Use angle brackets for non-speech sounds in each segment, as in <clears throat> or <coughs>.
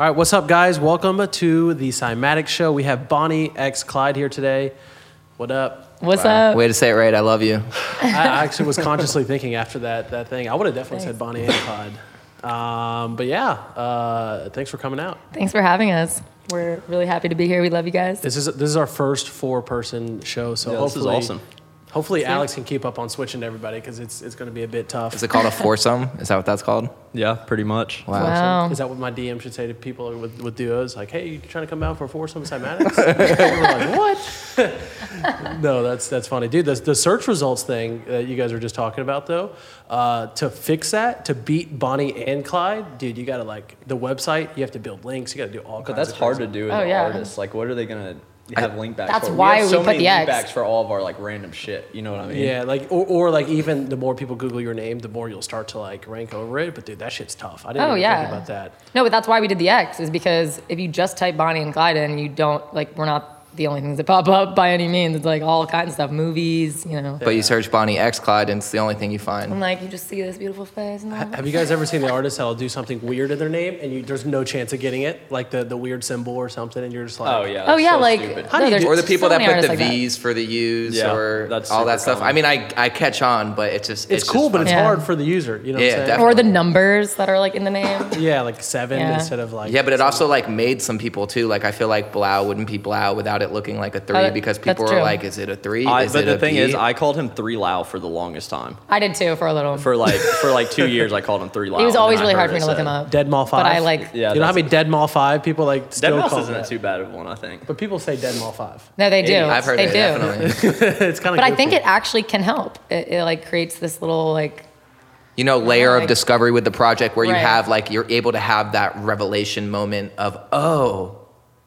All right, what's up, guys? Welcome to the Cymatics Show. We have Bonnie X Clyde here today. What up? What's up? Way to say it right. I love you. I <laughs> I actually was consciously thinking after that that thing. I would have definitely said Bonnie and Clyde. Um, but yeah, uh, thanks for coming out. Thanks for having us. We're really happy to be here. We love you guys. This is this is our first four person show, so Yeah, this is awesome. Hopefully Alex can keep up on switching to everybody because it's it's going to be a bit tough. Is it called a foursome? <laughs> Is that what that's called? Yeah, pretty much. Wow. Wow. Is that what my DM should say to people with, with duos? Like, hey, you trying to come out for a foursome cymatics? <laughs> We're like, what? <laughs> no, that's that's funny, dude. The, the search results thing that you guys were just talking about, though, uh, to fix that, to beat Bonnie and Clyde, dude, you got to like the website. You have to build links. You got to do all. But kinds that's of hard to crazy- do as Oh, an yeah. artist. Like, what are they gonna have link backs? That's for? why we, have we put many the link X. backs for all of our like random shit. You know what I mean? Yeah, like or, or like even the more people Google your name, the more you'll start to like rank over it. But dude, that shit's tough. I didn't Oh, even yeah. think about that. No, but that's why we did the X, is because if you just type Bonnie and Clyde in, you don't, like, we're not the only things that pop up by any means. It's like all kinds of stuff, movies, you know. But you search Bonnie X Clyde, and it's the only thing you And find. like, you just see this beautiful face. And all. Have you guys ever seen the artist that'll do something weird in their name and you, there's no chance of getting it, like the, the weird symbol or something, and you're just like, Oh yeah. Oh, yeah, so like, stupid. How do you there's do- Or the people so that many put the artists like that. V's for the U's, Yeah, or that's all super that stuff. common. I mean, I, I catch on, but it's just It's, just cool, but it's Yeah. hard for the user. You know Yeah, what I'm saying? Or the numbers that are like in the name. <laughs> Yeah, like seven Yeah. instead of like. Yeah, but it also like made some people too. Like I feel like Blau wouldn't be Blau without it looking like a three that- because that's people were true. like, "Is it a three? I, is but it the a thing B?" is, I called him Three Lao for the longest time. I did too for a little. For like for like two <laughs> years, I called him Three Lao. it was and always I really hard heard for me it to look said- him up. Dead Mall Five. But I like, Yeah, you know how that's- many Dead Mall Five people like Dead still Mouse call isn't that? too bad of one, I think. But people say Dead Mall Five. no, they do. I've heard they it do. definitely. <laughs> it's kind of. But I think it actually can help. It, it like creates this little like you know, layer of Like- discovery with the project where you Right. have like you're able to have that revelation moment of oh,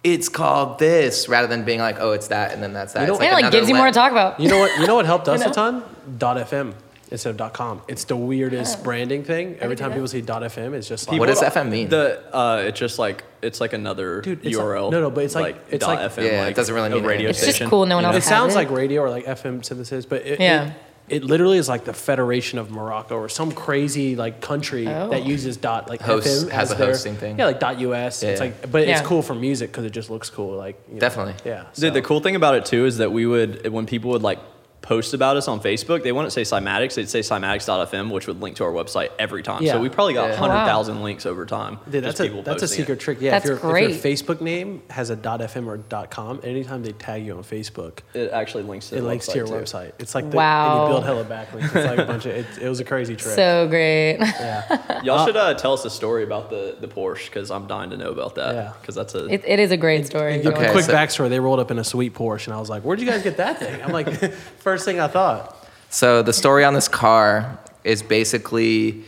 it's called this, rather than being like oh, it's that, and then that's that. You know- It's and it like gives you more to talk about. You know what? You know what helped <laughs> us You know? a ton? Dot .fm instead of dot .com. It's the weirdest Oh. <laughs> branding thing. Every time that. people see dot .fm, it's just like What does FM mean? The uh, it's just like it's like another Dude, it's URL. like- no, no, but it's like- it's dot like- FM, Yeah, it like doesn't really a mean radio anything. It's just cool, no one you else? It sounds it. like radio or like FM synthesis, but it, Yeah. it, it literally is like the Federation of Morocco or some crazy like country Oh. that uses dot like Hosts- FM has as a their- hosting thing. Yeah, like dot US. It's Yeah. like, but it's cool for music because it just looks cool. Like you know. Definitely. Yeah. Dude, the so- cool thing about it too is that we would, when people would like post about us on Facebook, they wouldn't say Cymatics, they'd say Cymatics.fm, which would link to our website every time. Yeah. So we probably got Yeah. 100,000 links over time. Dude, that's a that's a posting it. secret trick. Yeah, That's if, your, great. if your Facebook name has a .fm or .com, anytime they tag you on Facebook, It actually links to it links to your too. website. It's like the, Wow. and you build hella backlinks. It's like a bunch of. It, it was a crazy trick. so great. yeah. <laughs> Y'all should uh, tell us a story about the, the Porsche because I'm dying to know about that. Yeah. Because that's a. It, it is a great story. And give Okay, a quick so- backstory. They rolled up in a sweet Porsche, and I was like, "Where'd you guys get that thing?" I'm like, <laughs> first thing I thought. So the story on this car is basically,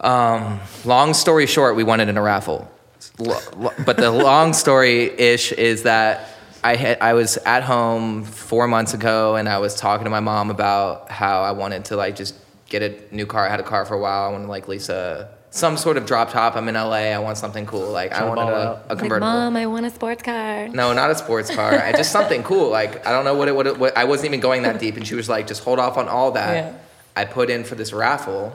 um, long story short, we won it in a raffle. But the long story ish is that I had, I was at home four months ago and I was talking to my mom about how I wanted to like just get a new car. I had a car for a while. I wanted like lease a some sort of drop top. I'm in LA. I want something cool. Like I Trying wanted ball a, out. a Like, convertible. Mom, I want a sports car. No, not a sports car. I- just something <laughs> cool. Like I don't know what it what, it, what I wasn't even going that deep, and she was like, "Just hold off on all that." Yeah. I put in for this raffle.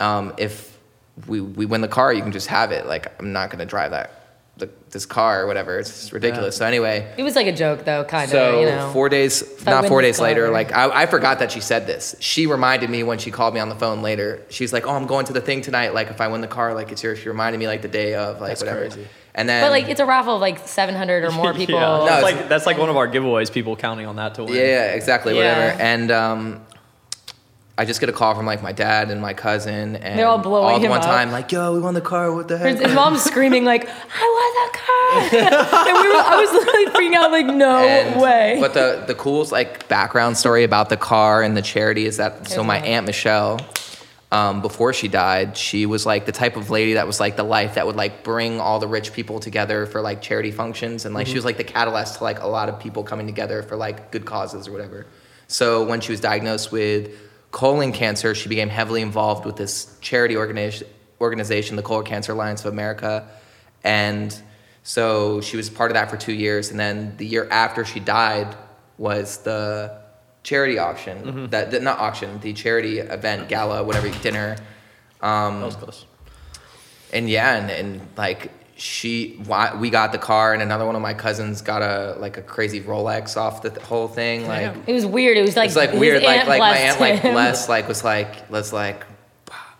Um, if we we win the car, you can just have it. Like I'm not gonna drive that the, this car or whatever. It's just ridiculous. So anyway, It was like a joke though, kind of. so you know. four days, I not four this days later, car. like I, I forgot that she said this. She reminded me when she called me on the phone later. She's like, "Oh, I'm going to the thing tonight. Like if I win the car, like it's yours." She reminded me like the day of, like That's whatever. crazy. And then but like it's a raffle of like 700 or more <laughs> people. Yeah, No, that's it's- like that's like one of our giveaways. People counting on that to win. Yeah, yeah, exactly, Yeah. whatever. And um, I just get a call from like my dad and my cousin, and They're all blowing all at him one up. time, like, "Yo, we won the car. What the heck?" His, his mom's screaming like, "I want the car!" <laughs> and we were, I was literally freaking out like, "No And- way!" But the the coolest like background story about the car and the charity is that so my aunt Michelle, um, before she died, she was like the type of lady that was like the life that would like bring all the rich people together for like charity functions and like she was like the catalyst to like a lot of people coming together for like good causes or whatever. So when she was diagnosed with colon cancer, she became heavily involved with this charity organization, organization, the Colon Cancer Alliance of America, and so she was part of that for two years. And then the year after she died was the charity auction, that, that- not auction, the charity event, gala, whatever, dinner. Um, That was close. and yeah, and, and like she, why- we got the car, and another one of my cousins got a like a crazy Rolex off the th- whole thing. Like It was weird. It was like it's like weird. Like like my aunt like him. blessed like was like let's like.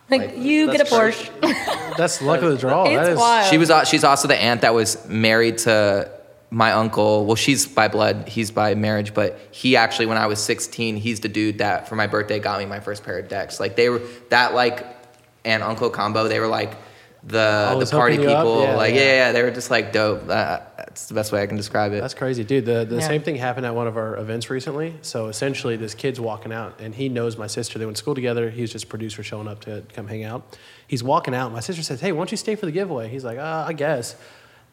like, like, you get a <laughs> that's Porsche. That's luck of the draw. It's that is. wild. She was al- she's also the aunt that was married to my uncle. Well, she's by blood, he's by marriage, but he actually when I was 16, he's the dude that for my birthday got me my first pair of decks. Like they were that like aunt uncle combo. They were like the the party hooking you up? people. Yeah, like yeah. yeah, yeah, they were just like dope. Uh, that's the best way I can describe it. That's crazy, dude. The the Yeah. same thing happened at one of our events recently. So essentially, this kid's walking out, and he knows my sister. They went to school together. He was just a producer showing up to come hang out. He's walking out. My sister says, "Hey, why don't you stay for the giveaway?" He's like, uh, "I guess."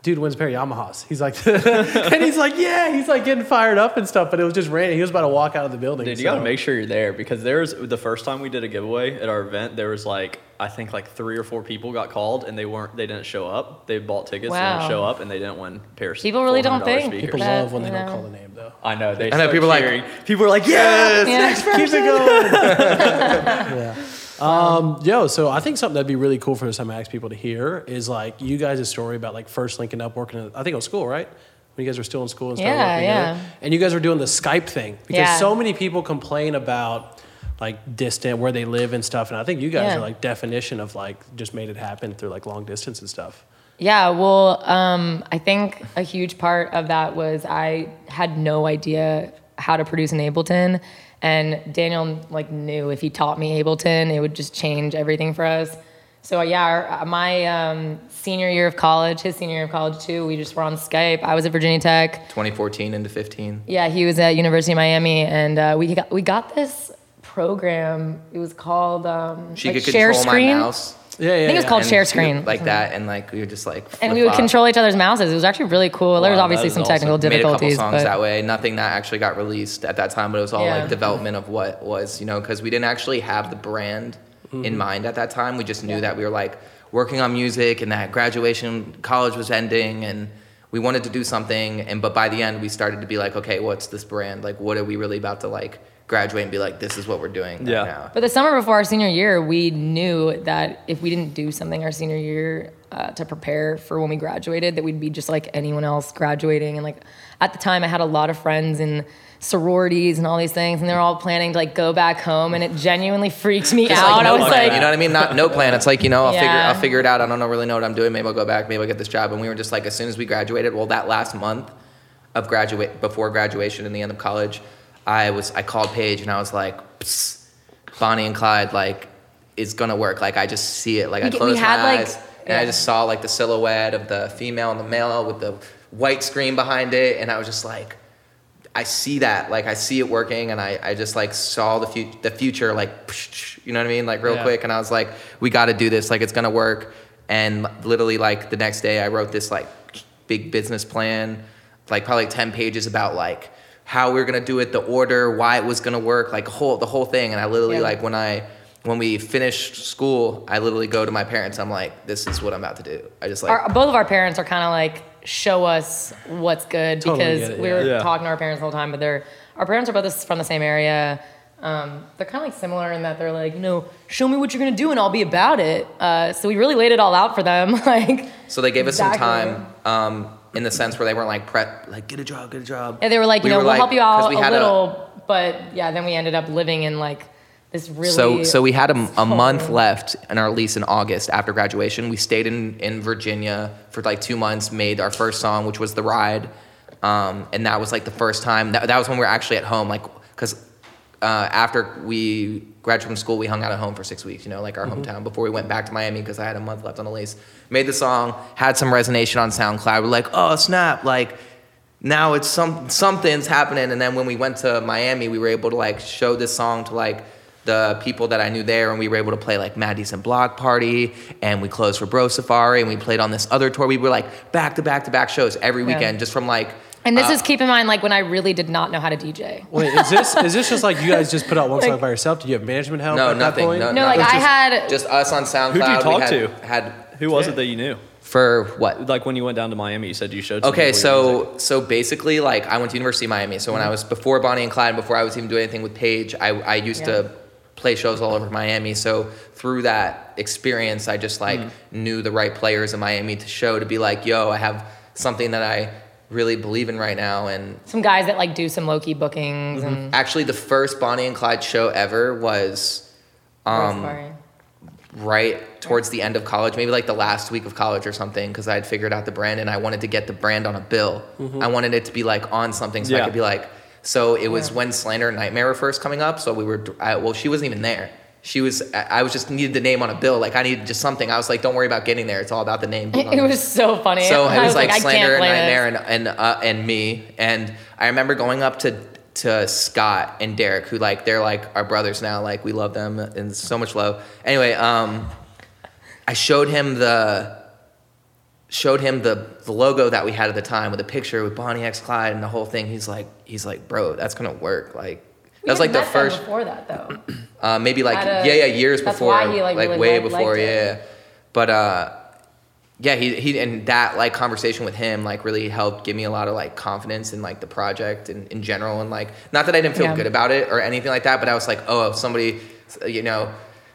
Dude wins a pair of Yamahas. He's like, <laughs> and he's like, yeah, he's like getting fired up and stuff. But it was just random. He was about to walk out of the building. Dude, you gotta make sure you're there because there was the first time we did a giveaway at our event. There was like I think like three or four people got called and they weren't they didn't show up. They bought tickets, they Wow. didn't show up, and they didn't win pairs. People really don't think speakers. People love when they you don't call the name though. I know they. I know people are like, people are like yes. Yeah. next Keep it going. <laughs> yeah. Um, yo, so I think something that'd be really cool for Cymatics people to hear is like you guys' story about like first linking up, working. At, I think it was school, right? When you guys were still in school and started Yeah, working yeah. together. And you guys were doing the Skype thing because Yeah. so many people complain about like distant where they live and stuff. And I think you guys Yeah. are like definition of like just made it happen through like long distance and stuff. Yeah, well, um, I think a huge part of that was I had no idea how to produce in Ableton, and Daniel like knew if he taught me Ableton, it would just change everything for us. So yeah, our, my um, senior year of college, his senior year of college too, we just were on Skype. I was at Virginia Tech. 2014 into 15. Yeah, he was at University of Miami, and uh, we got we got this program. It was called um, She like could Share Screen. Yeah, yeah. I think it was yeah. called and Share Screen. like that, and like we would just like. and we would control each other's mouses. It was actually really cool. there was obviously that some is technical awesome. made a couple difficulties, songs that way. Nothing that actually got released at that time, but it was all Yeah. like development of what was, you know, because we didn't actually have the brand Mm-hmm. in mind at that time. We just knew that we were like working on music and that graduation, college was ending, and we wanted to do something. And but by the end, we started to be like, okay, what's this brand? Like, what are we really about to like graduate and be like, this is what we're doing Yeah. right now. but the summer before our senior year, we knew that if we didn't do something our senior year uh, to prepare for when we graduated, that we'd be just like anyone else graduating. And like at the time, I had a lot of friends in sororities and all these things, and they're all planning to like go back home, and it genuinely freaked me Just out. like I was plan, like, you know what I mean? Not no plan. It's like you know, I'll figure I'll figure it out. I don't know really know what I'm doing. Maybe I'll go back. Maybe I'll get this job. And we were just like, as soon as we graduated, well, that last month of graduate before graduation and the end of college, I was I called Paige and I was like, Bonnie and Clyde like is gonna work. Like I just see it. Like I We- we closed had, my like- eyes and I just saw like the silhouette of the female and the male with the white screen behind it, and I was just like. I see that, like I see it working, and I, I just like saw the fu- the future, like <laughs> you know what I mean, like real Yeah. quick, and I was like, we got to do this, like it's gonna work, and literally like the next day, I wrote this like big business plan, like probably ten pages about like how we are gonna do it, the order, why it was gonna work, like whole the whole thing, and I literally Yeah. like when I when we finished school, I literally go to my parents, I'm like, this is what I'm about to do. I just like our, both of our parents are kind of like show us what's good Totally because it, we yeah. were Yeah. talking to our parents the whole time but they're our parents are both from the same area um, they're kind of like similar in that they're like you know show me what you're gonna do and i'll be about it uh, so we really laid it all out for them <laughs> like So they gave us some time, um, in the sense where they weren't like prep, like get a job, get a job. yeah, they were like you know we'll like- help you out we a little but yeah then we ended up living in like this really so so we had a, a month left in our lease in August after graduation. We stayed in in Virginia for like two months, made our first song, which was the ride, um, and that was like the first time. That, that was when we were actually at home, like because uh, after we graduated from school, we hung out at home for six weeks, you know, like our hometown before we went back to Miami because I had a month left on the lease. Made the song, had some resonation on SoundCloud. We're like, oh snap, like now it's some something's happening. And then when we went to Miami, we were able to like show this song to like the people that I knew there, and we were able to play like Mad Decent Block Party, and we closed for Bro Safari, and we played on this other tour. We were like back to back to back shows every Yeah. weekend, just from like. And this uh, is keep in mind like when i really did not know how to dj Wait, is this is this just like you guys just put out one <laughs> song by yourself? Do you have management help? No, at nothing. That point? No, no like i just- had just us on SoundCloud. Who'd you talk had, to? Had Who was it that you knew? for what? Like when you went down to Miami, you said you showed. Okay, people your music. so so basically, like I went to University of Miami. So when I was before Bonnie and Clyde, before I was even doing anything with Paige, I I used Yeah. to play shows all over Miami. So through that experience, I just like knew the right players in Miami to show to be like, yo, I have something that I really believe in right now. And Some guys that like do some low key bookings and actually, the first Bonnie and Clyde show ever was um, right towards the end of college, maybe like the last week of college or something, because I had figured out the brand and I wanted to get the brand on a bill. I wanted it to be like on something so I could be like. So it was Yeah. when Slander and NGHTMRE were first coming up. So we were, I, well, she wasn't even there. She was, I was just needed the name on a bill. Like I needed just something. I was like, don't worry about getting there. It's all about the name. It was so funny. so it was like I Slander and NGHTMRE this. and and uh, and me. And I remember going up to to Scott and Derek, who like they're like our brothers now. Like we love them and so much love. Anyway, um, I showed him the showed him the the logo that we had at the time with a picture with Bonnie X Clyde and the whole thing. He's like he's like, bro, that's gonna work. Like that was like the first. before that though. <clears throat> Uh, maybe like a- yeah, yeah, years before, why he, like, really way liked- before, liked yeah. But uh, yeah, he he and that like conversation with him like really helped give me a lot of like confidence in like the project and in general and like not that I didn't feel Yeah. good about it or anything like that, but I was like, oh, somebody, you know,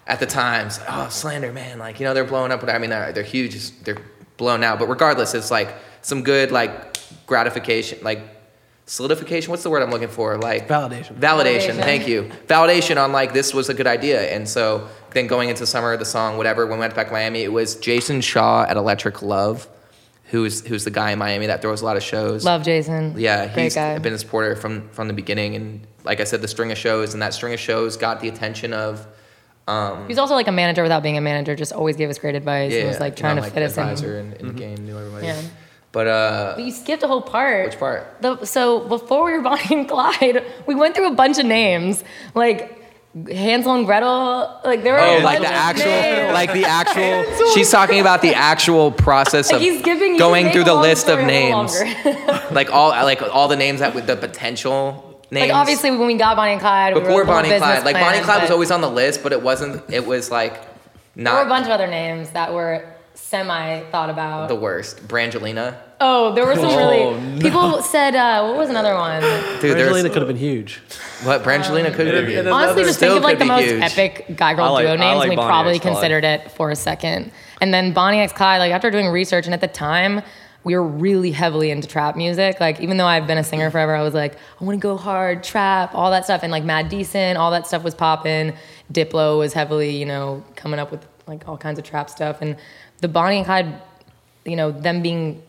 at the times, like, oh, slander, man, like you know they're blowing up. But I mean, they're, they're huge, they're blown out. But regardless, it's like some good like gratification, like solidification. What's the word I'm looking for? Like Validation. Validation. Validation. Thank you. Validation on like this was a good idea. And so then going into summer, the song, whatever, when we went back to Miami, it was Jason Shaw at Electric Love, who's who's the guy in Miami that throws a lot of shows. Love Jason. Yeah, Great he's guy. been a supporter from from the beginning, and like I said, the string of shows, and that string of shows got the attention of. Um, He's also like a manager without being a manager. Just always gave us great advice. yeah, and was like trying not to like fit us advisor in. in, in the game, knew everybody. Yeah. But uh, But you skipped a whole part. which part? The, so before we were Bonnie and <laughs> Clyde, we went through a bunch of names like Hansel and Gretel. Like there were Oh, like the actual, names. like the <laughs> actual. She's talking about the actual process of he's giving going through the list of story a little names. <laughs> like all like all the names that with the potential names. like obviously when we got Bonnie and Clyde, before Bonnie and Clyde, like Bonnie and Clyde was always on the list, but it wasn't. It was like not. There were a bunch of other names that were semi thought about. the worst. Brangelina, oh, there were some Oh, really no. people said uh, what was another one? dude. Brangelina could have been huge. what Brangelina could have and- been. and Honestly, just think of like the most huge. epic guy girl like- duo names. like we Bonnie probably X Clyde. considered it for a second. And then Bonnie X Clyde, like after doing research, and at the time, we were really heavily into trap music. Like even though I've been a singer forever, I was like, I want to go hard, trap, all that stuff, and like Mad Decent, all that stuff was popping. Diplo was heavily, you know, coming up with like all kinds of trap stuff, and the Bonnie and Clyde, you know, them being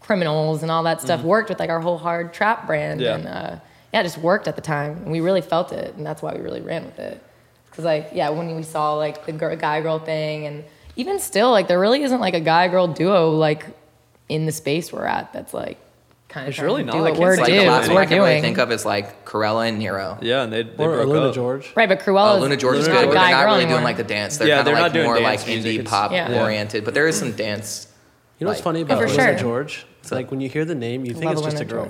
criminals and all that stuff worked with like our whole hard trap brand, Yeah. and uh, yeah, it just worked at the time, and we really felt it, and that's why we really ran with it. Cause like yeah, when we saw like the guy girl thing, and even still like there really isn't like a guy girl duo like in the space we're at that's like kind of There's really not. do I what we're like do the last one we're I can really think of is like Krewella and Nero. Yeah, and they, they Or, or broke Luna up. George. Right, but Oh, Krewella. Luna George is Luna good, but George. they're not really girl doing like the dance. They're Yeah, kind they're of not like doing more like indie pop Yeah. oriented, but there is some dance. You know what's Like- funny about Luna. George? It's like when you hear the name, you think it's just a girl.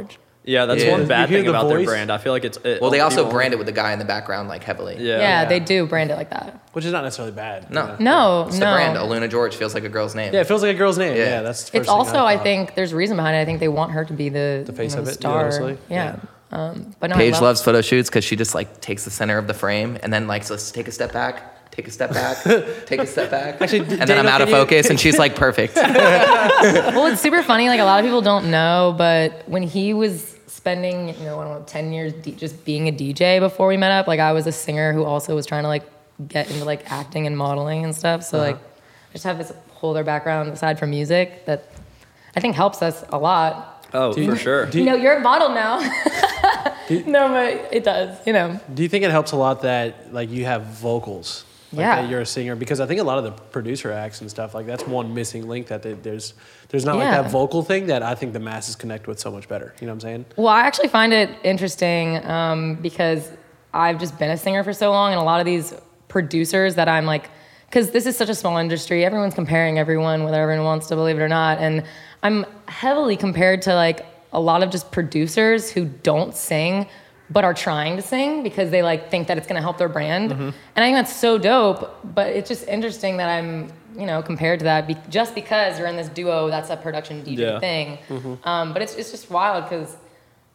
George. Yeah, that's Yeah. one You bad hear thing the about their voice? brand. I feel like it's. It, Well, they also people- it with the guy in the background like heavily. Yeah. Yeah, Yeah. they do brand it like that. Which is not necessarily bad. No. you know? No, It's no. the brand. Aluna George feels like a girl's name. Yeah, it feels like a girl's name. Yeah. Yeah, that's. The It's thing also, I thought. think, there's a reason behind it. I think they want her to be the, The face you know, of the it, star. honestly. Yeah. Um, but no, I Paige love- loves photo shoots because she just like takes the center of the frame and then like let's take a step back, take a step back, <laughs> take a step back, Actually, and then I'm out of can you- focus, and she's like <laughs> perfect. well, it's super funny. Like a lot of people don't know, but when he was spending, you know, I don't know, ten years d- just being a DJ before we met up, like I was a singer who also was trying to like get into like acting and modeling and stuff. So uh-huh. like, I just have this whole other background aside from music that I think helps us a lot. Oh, Do you- for sure. Do You you, know, you're a model now. <laughs> no, but it does. You know. do you think it helps a lot that like you have vocals? Like, Yeah. that you're a singer because I think a lot of the producer acts and stuff like that's one missing link that they, there's there's not like that vocal thing that I think the masses connect with so much better. You know what I'm saying? Well, I actually find it interesting um, because I've just been a singer for so long, and a lot of these producers that I'm like, because this is such a small industry, everyone's comparing everyone, whether everyone wants to believe it or not, and I'm heavily compared to like a lot of just producers who don't sing but are trying to sing because they like think that it's going to help their brand and i think that's so dope but it's just interesting that i'm you know compared to that be- just because you're in this duo that's a production dj Yeah. thing um, but it's, it's just wild because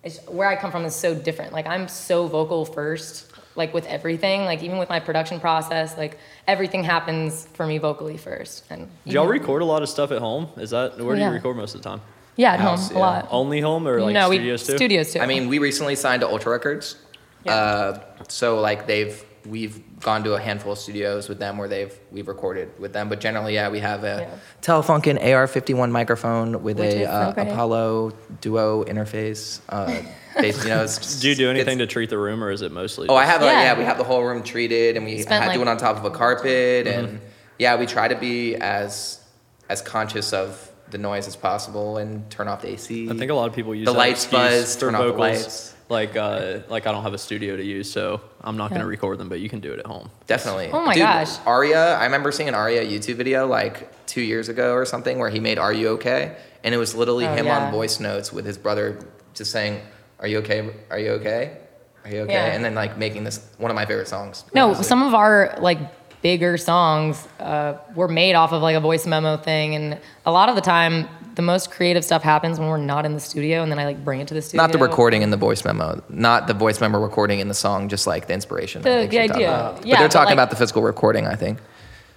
it's, where I come from is so different. Like I'm so vocal first, like with everything, like even with my production process, like everything happens for me vocally first. And Do y'all record a lot of stuff at home? Is that where do you record most of the time? Yeah, at House, home yeah. a lot. Only home or like no, studios we too? studios too. I mean, we recently signed to Ultra Records. Yeah. Uh, so like they've we've gone to a handful of studios with them where they've we've recorded with them. But generally, yeah, we have a Yeah. Telefunken AR51 microphone with Which a is uh, great. Apollo Duo interface. Uh, <laughs> based, you know, it's, Do you do anything to treat the room or is it mostly? Oh, I just- have a Yeah. yeah. We have the whole room treated, and we Spent, had like- do it on top of a carpet, Mm-hmm. and yeah, we try to be as as conscious of the noise as possible and turn off the AC. I think a lot of people use The that lights excuse buzz, for turn off the vocals. lights. Like, uh, like I don't have a studio to use, so I'm not Yeah. gonna record them. But you can do it at home. Definitely. Oh my Dude, gosh. Arya, I remember seeing an Arya YouTube video like two years ago or something where he made "Are You Okay?" and it was literally Oh, him yeah. on voice notes with his brother just saying, "Are you okay? Are you okay? Are you okay?" Yeah. And then like making this one of my favorite songs. no, honestly. some of our like bigger songs uh, were made off of like a voice memo thing, and a lot of the time, the most creative stuff happens when we're not in the studio, and then I like bring it to the studio. Not the recording in the voice memo, not the voice memo recording in the song, just like the inspiration. I The- the idea. about. But Yeah, they're but, talking like- about the physical recording. I think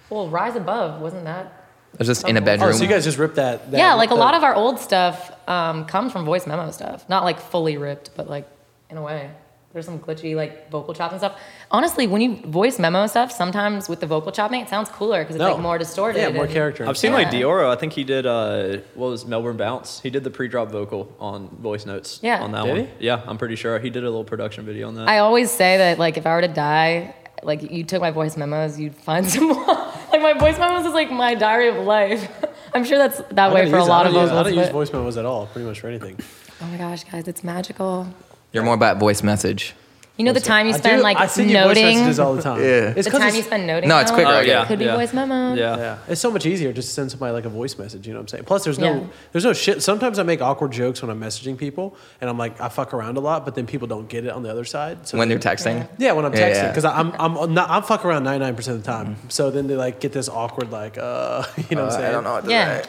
Well, Rise Above wasn't that? it was just in a Oh, bedroom. Oh, so you guys just ripped that? that yeah, like a the- lot of our old stuff um, comes from voice memo stuff. Not like fully ripped, but like in a way. There's some glitchy like vocal chops and stuff. Honestly, when you voice memo stuff, sometimes with the vocal chopping, it sounds cooler because it's No. like more distorted. Yeah, more and- character. I've seen like Yeah. Dioro. I think he did. Uh, what was Melbourne Bounce? He did the pre-drop vocal on voice notes. Yeah. On that Did one. he? Yeah, I'm pretty sure he did a little production video on that. I always say that like if I were to die, like you took my voice memos, you'd find <laughs> some like my voice memos is like my diary of life. <laughs> I'm sure that's that I way don't for a lot I of don't vocals. I don't use voice memos at all, pretty much for anything. oh my gosh, guys, it's magical. You're more about voice message. You know the time you spend do- like I send you voice noting. messages all the time. Yeah. it's the 'cause time it's- you spend noting. No, it's now quicker, Oh, yeah. Could be yeah. voice memo. Yeah. Yeah, it's so much easier just to send somebody like a voice message. You know what I'm saying? Plus, there's no, Yeah. there's no shit. Sometimes I make awkward jokes when I'm messaging people, and I'm like, I fuck around a lot, but then people don't get it on the other side. So When they're texting. yeah, when I'm Yeah, texting, yeah. because I'm I'm not I'm fuck around 99 percent of the time. So then they like get this awkward like, uh, <laughs> you know what I'm Uh, saying? I don't know what to Yeah. say.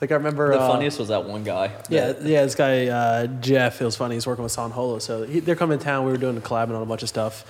Like I remember The uh, funniest was that one guy. Yeah, yeah. This guy uh, Jeff, it was funny. He's working with San Holo, so he, they're coming to town. We were doing a collab on a bunch of stuff,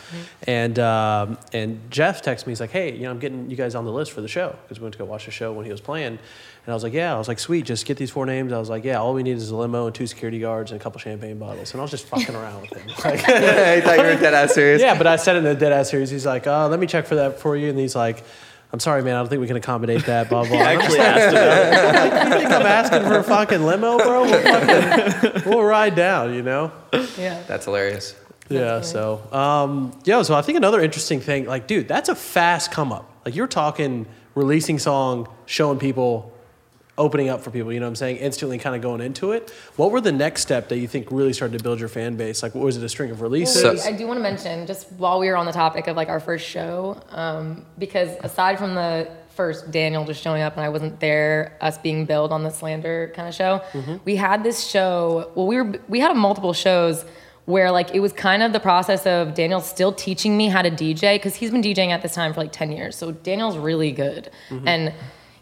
and um, and Jeff texts me. He's like, "Hey, you know, I'm getting you guys on the list for the show because we went to go watch the show when he was playing." And I was like, "Yeah." I was like, "Sweet, just get these four names." I was like, "Yeah, all we need is a limo and two security guards and a couple champagne bottles." And I was just fucking around with him. <laughs> Like, I thought you were dead ass serious. <laughs> yeah, but I said in the dead ass series, he's like, uh, "Let me check for that for you," and he's like. I'm sorry, man. I don't think we can accommodate that. Blah blah. <laughs> I I'm actually asked about it. <laughs> you think I'm asking for a fucking limo, bro? We'll, fucking, we'll ride down, you know? Yeah. That's hilarious. Yeah. So, um, yeah. So I think another interesting thing, like, dude, that's a fast come up. Like you're talking releasing song, showing people, opening up for people. You know what I'm saying? Instantly, kind of going into it. What were the next step that you think really started to build your fan base? Like, what was it? A string of releases? So- I do want to mention just while we were on the topic of like our first show, um, because aside from the first Daniel just showing up and I wasn't there, us being billed on the slander kind of show, we had this show. Well, we were we had multiple shows where like it was kind of the process of Daniel still teaching me how to DJ because he's been DJing at this time for like ten years. So Daniel's really good and.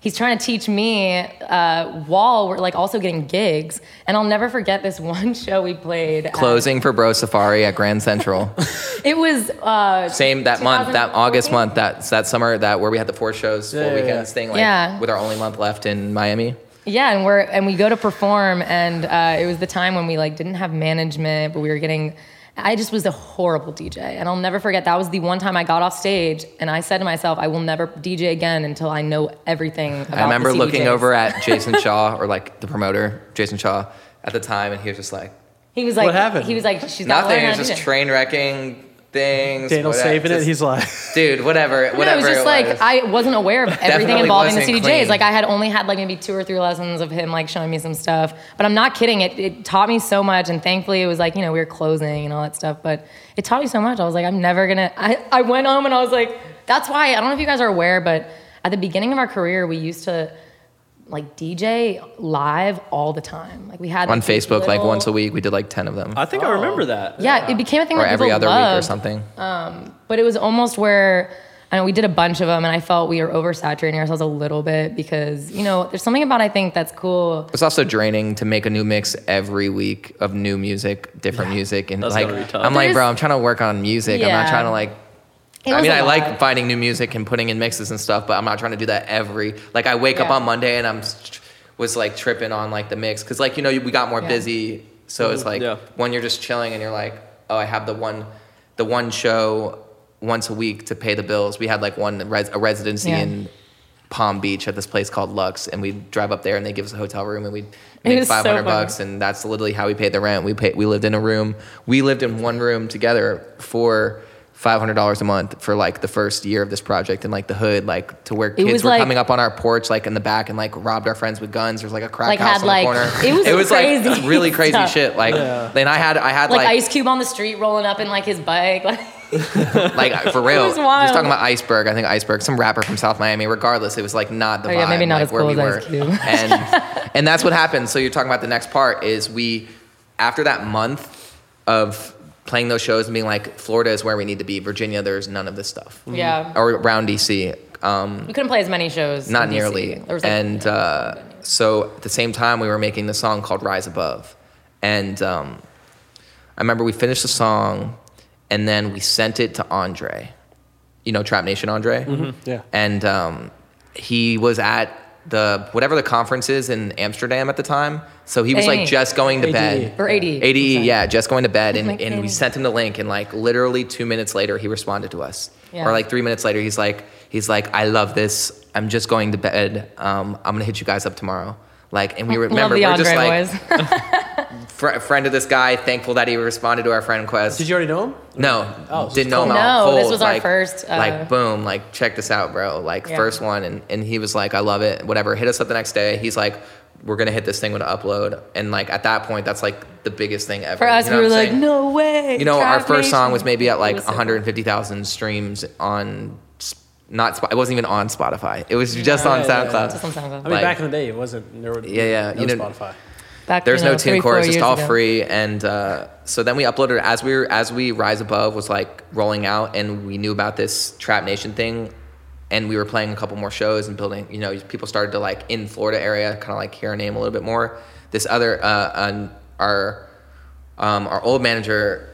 He's trying to teach me uh, while we're like also getting gigs, and I'll never forget this <laughs> one show we played. at- Closing for Bro Safari at Grand Central. <laughs> It was uh, Same that month, that August month, that that summer, that where we had the four shows, Yeah, four yeah, yeah. weekends thing, like Yeah. with our only month left in Miami. Yeah, and we're and we go to perform, and uh, it was the time when we like didn't have management, but we were getting. I just was a horrible DJ, and I'll never forget. That was the one time I got off stage, and I said to myself, "I will never DJ again until I know everything." About I remember the looking CDJs." over at Jason Shaw or like the promoter, Jason Shaw, at the time, and he was just like, He was like, What happened? He was like, "She's got to nothing. learn It was just train wrecking things. Daniel whatever, saving it. He's like, dude, whatever, No, whatever. it was just like was. I wasn't aware of everything involving the CDJs. clean. Like I had only had like maybe two or three lessons of him like showing me some stuff. But I'm not kidding. It it taught me so much, and thankfully it was like you know we were closing and all that stuff. But it taught me so much. I was like I'm never gonna. I I went home and I was like that's why I don't know if you guys are aware, but at the beginning of our career we used to like DJ live all the time. Like we had on like, these Facebook, like once a week, we did like ten of them, I think I remember oh. that. Yeah, it became a thing or that every other loved. week or something. Um, but it was almost where I know we did a bunch of them, and I felt we were oversaturating ourselves a little bit because you know there's something about I think that's cool. It's also draining to make a new mix every week of new music, different music, and That's like be tough. I'm like, bro, I'm trying to work on music. Yeah. I'm not trying to like. It I mean, I lot. like finding new music and putting in mixes and stuff, but I'm not trying to do that every. Like, I wake up on Monday and I'm was like tripping on like the mix because like you know we got more Yeah. busy, so it's mm-hmm. like Yeah. when you're just chilling and you're like, oh, I have the one, the one show once a week to pay the bills. We had like one res- a residency Yeah. in Palm Beach at this place called Lux, and we drive up there and they give us a hotel room and we It make was so 500 bucks, and that's literally how we paid the rent. We paid, we lived in a room. We lived in one room together for. Five hundred dollars a month for like the first year of this project in like the hood, like to where kids were like- coming up on our porch, like in the back, and like robbed our friends with guns. There's like a crack Like, house had, in like- the corner. it was <laughs> it like crazy <laughs> really crazy stuff. shit. Like, then I had I had Like, like Ice Cube on the street rolling up in like his bike. Like <laughs> like for real. was. Just talking about Iceberg. I think Iceberg, some rapper from South Miami. Regardless, it was like not the Oh, vibe. yeah, maybe not like, as where cool we as were. Ice Cube. And and that's what happened. So you're talking about the next part is we after that month of playing those shows and being like Florida is where we need to be. Virginia, there's none of this stuff. yeah, Or around DC. Um, we couldn't play as many shows. not nearly. There was, like, and uh, so at the same time, we were making the song called Rise Above. And um, I remember we finished the song and then we sent it to Andre. You know, Trap Nation Andre? Yeah. And um, he was at the whatever the conference is in Amsterdam at the time. So he was AE. like just going to ADE. bed. or AD. ADE, Sorry. yeah, just going to bed, and, Like and we sent him the link, and like literally two minutes later, he responded to us, Yeah. or like three minutes later, he's like, he's like, I love this. I'm just going to bed. Um, I'm gonna hit you guys up tomorrow. Like, and we remember we're just like boys. <laughs> <laughs> fr- friend of this guy, thankful that he responded to our friend request. Did you already know him? No, Oh, didn't know him cool. out No, this cold, was our first, uh, like boom, like check this out, bro. Like Yeah. first one, and and he was like, I love it. Whatever, hit us up the next day. He's like, we're gonna hit this thing with an upload, and like at that point, that's like the biggest thing ever. For us, You know we were like, saying? no way. You know, our Trap first song was maybe at like was so cool. 150,000 streams on, s- not Sp- it wasn't even on Spotify. It was just Yeah, on yeah, yeah. SoundCloud. Just on SoundCloud. I mean, Like- back in the day, it wasn't. There were, Yeah, yeah, No you didn't- Spotify. Back, There's you know, no tune three, four chorus, just all ago. free. And uh, so then we uploaded as we were as we Rise Above was like rolling out, and we knew about this Trap Nation thing, and we were playing a couple more shows and building. You know, people started to like in Florida area, kind of like hear our name a little bit more. This other uh, uh, our um, our old manager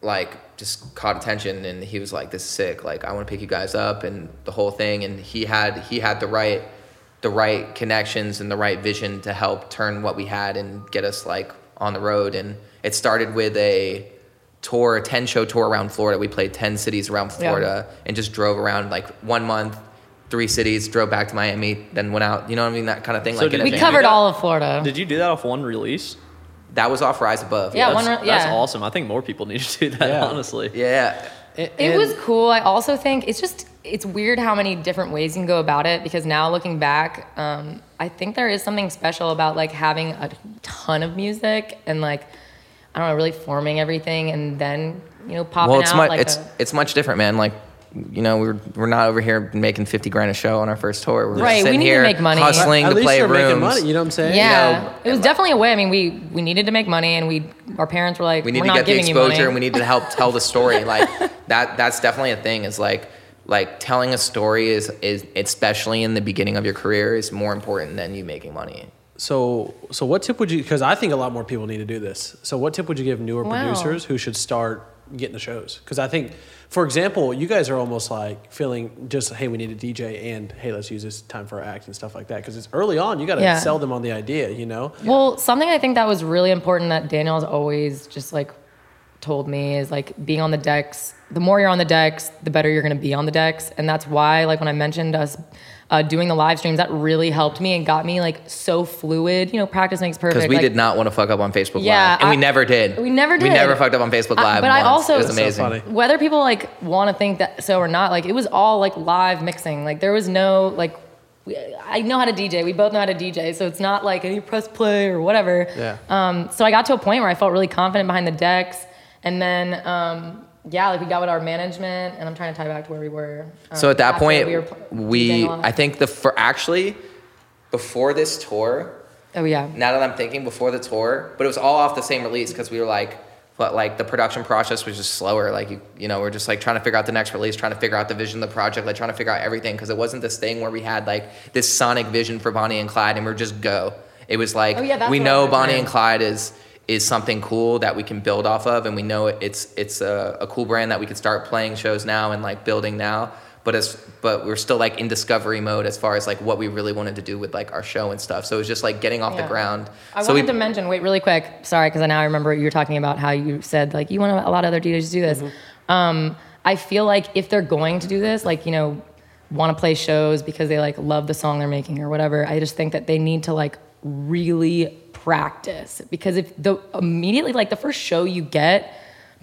like just caught attention and he was like this is sick like i want to pick you guys up and the whole thing and he had he had the right the right connections and the right vision to help turn what we had and get us like on the road and it started with a tour a 10 show tour around florida we played 10 cities around Yeah. florida and just drove around like one month three cities drove back to miami then went out you know what i mean that kind of thing So like did We you van. do covered all of Florida. Did you do that off one release? That was off rise above Yeah, that's, one re- that's awesome. I think more people need to do that. Yeah. Honestly. yeah And- It was cool. I also think it's just it's weird how many different ways you can go about it because now looking back, um, I think there is something special about like having a ton of music and like I don't know, really forming everything and then you know popping well, it's out much like it's a, it's much different, man. Like, you know, we're we're not over here making fifty grand a show on our first tour. We're Right, we sitting need to here make money. hustling At to least play you're rooms. making money. You know what I'm saying? yeah, know, it was and, definitely a way. I mean, we we needed to make money, and we our parents were like, we need "We're to not get the giving you money." exposure, and we need to help tell the story. <laughs> Like that that's definitely a thing. Is like like telling a story is is especially in the beginning of your career is more important than you making money. So, so what tip would you? Because I think a lot more people need to do this. So, what tip would you give newer Wow. producers who should start getting the shows? Because I think, for example, you guys are almost like feeling just, hey, we need a DJ, and hey, let's use this time for our act and stuff like that. Because it's early on, you got to Yeah. sell them on the idea, you know. Well, something I think that was really important that Daniel's always just like told me is like being on the decks. The more you're on the decks, the better you're going to be on the decks, and that's why like when I mentioned us uh, doing the live streams, that really helped me and got me like so fluid. You know, practice makes perfect. Because we like, did not want to fuck up on Facebook Yeah, Live, and we never did. we never did. We never fucked up on Facebook I- Live. but I also- it was That's so amazing. funny. whether people like want to think that so or not, like it was all like live mixing. Like there was no like. I know how to DJ. We both know how to DJ, so it's not like you press play or whatever. Yeah. Um, so I got to a point where I felt really confident behind the decks, and then um, yeah, like we got with our management, and I'm trying to tie back to where we were. um, So at that point, we, we, were pl- lot. I think the for actually before this tour, oh yeah, now that I'm thinking before the tour, but it was all off the same release because we were like but like the production process was just slower. Like you, you know, we're just like trying to figure out the next release, trying to figure out the vision of the project, like trying to figure out everything because it wasn't this thing where we had like this sonic vision for Bonnie and Clyde and we're just go. It was like Oh, yeah, we know Bonnie and Clyde is is something cool that we can build off of, and we know it's it's a, a cool brand that we can start playing shows now and like building now. But as but we're still like in discovery mode as far as like what we really wanted to do with like our show and stuff. So it was just like getting off Yeah. the ground. I so wanted we, to mention, wait, really quick. Sorry, because I now remember you were talking about how you said like you want a lot of other DJs to do this. Um, I feel like if they're going to do this, like you know, want to play shows because they like love the song they're making or whatever. I just think that they need to like really practice because if the immediately like the first show you get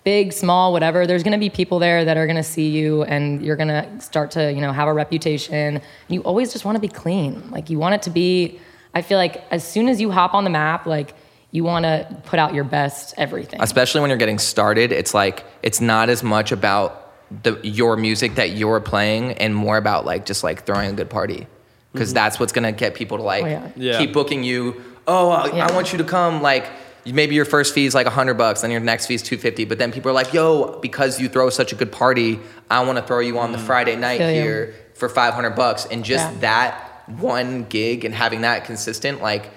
big small whatever there's going to be people there that are going to see you and you're going to start to you know have a reputation you always just want to be clean like you want it to be i feel like as soon as you hop on the map like you want to put out your best everything especially when you're getting started, it's like it's not as much about the your music that you're playing and more about like just like throwing a good party because mm-hmm. that's what's gonna get people to like Oh, yeah. Yeah. keep booking you. Oh, I, Yeah. I want you to come. Like maybe your first fee is like a hundred bucks, then your next fee is two fifty. But then people are like, Yo, because you throw such a good party, I want to throw you on the mm. Friday night Feel you. here for five hundred bucks. And just Yeah. that one gig and having that consistent, like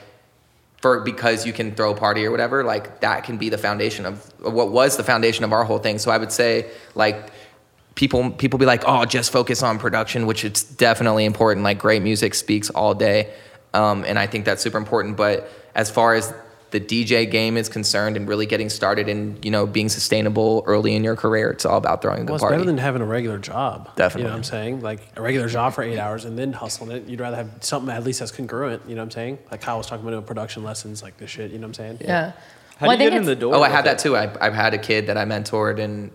for because you can throw a party or whatever, like that can be the foundation of of what was the foundation of our whole thing. So I would say like people people be like, oh, just focus on production, which it's definitely important. Like great music speaks all day, um, and I think that's super important. But as far as the DJ game is concerned and really getting started and you know being sustainable early in your career, it's all about throwing a good Well, it's party. better than having a regular job. Definitely, You know what I'm saying? Like a regular job for eight hours and then hustling it. You'd rather have something at least that's congruent. You know what I'm saying? Like Kyle was talking about doing production lessons, like this shit. You know what I'm saying? yeah How Well, I do you get in the door? oh, I had that too. I, I've had a kid that I mentored and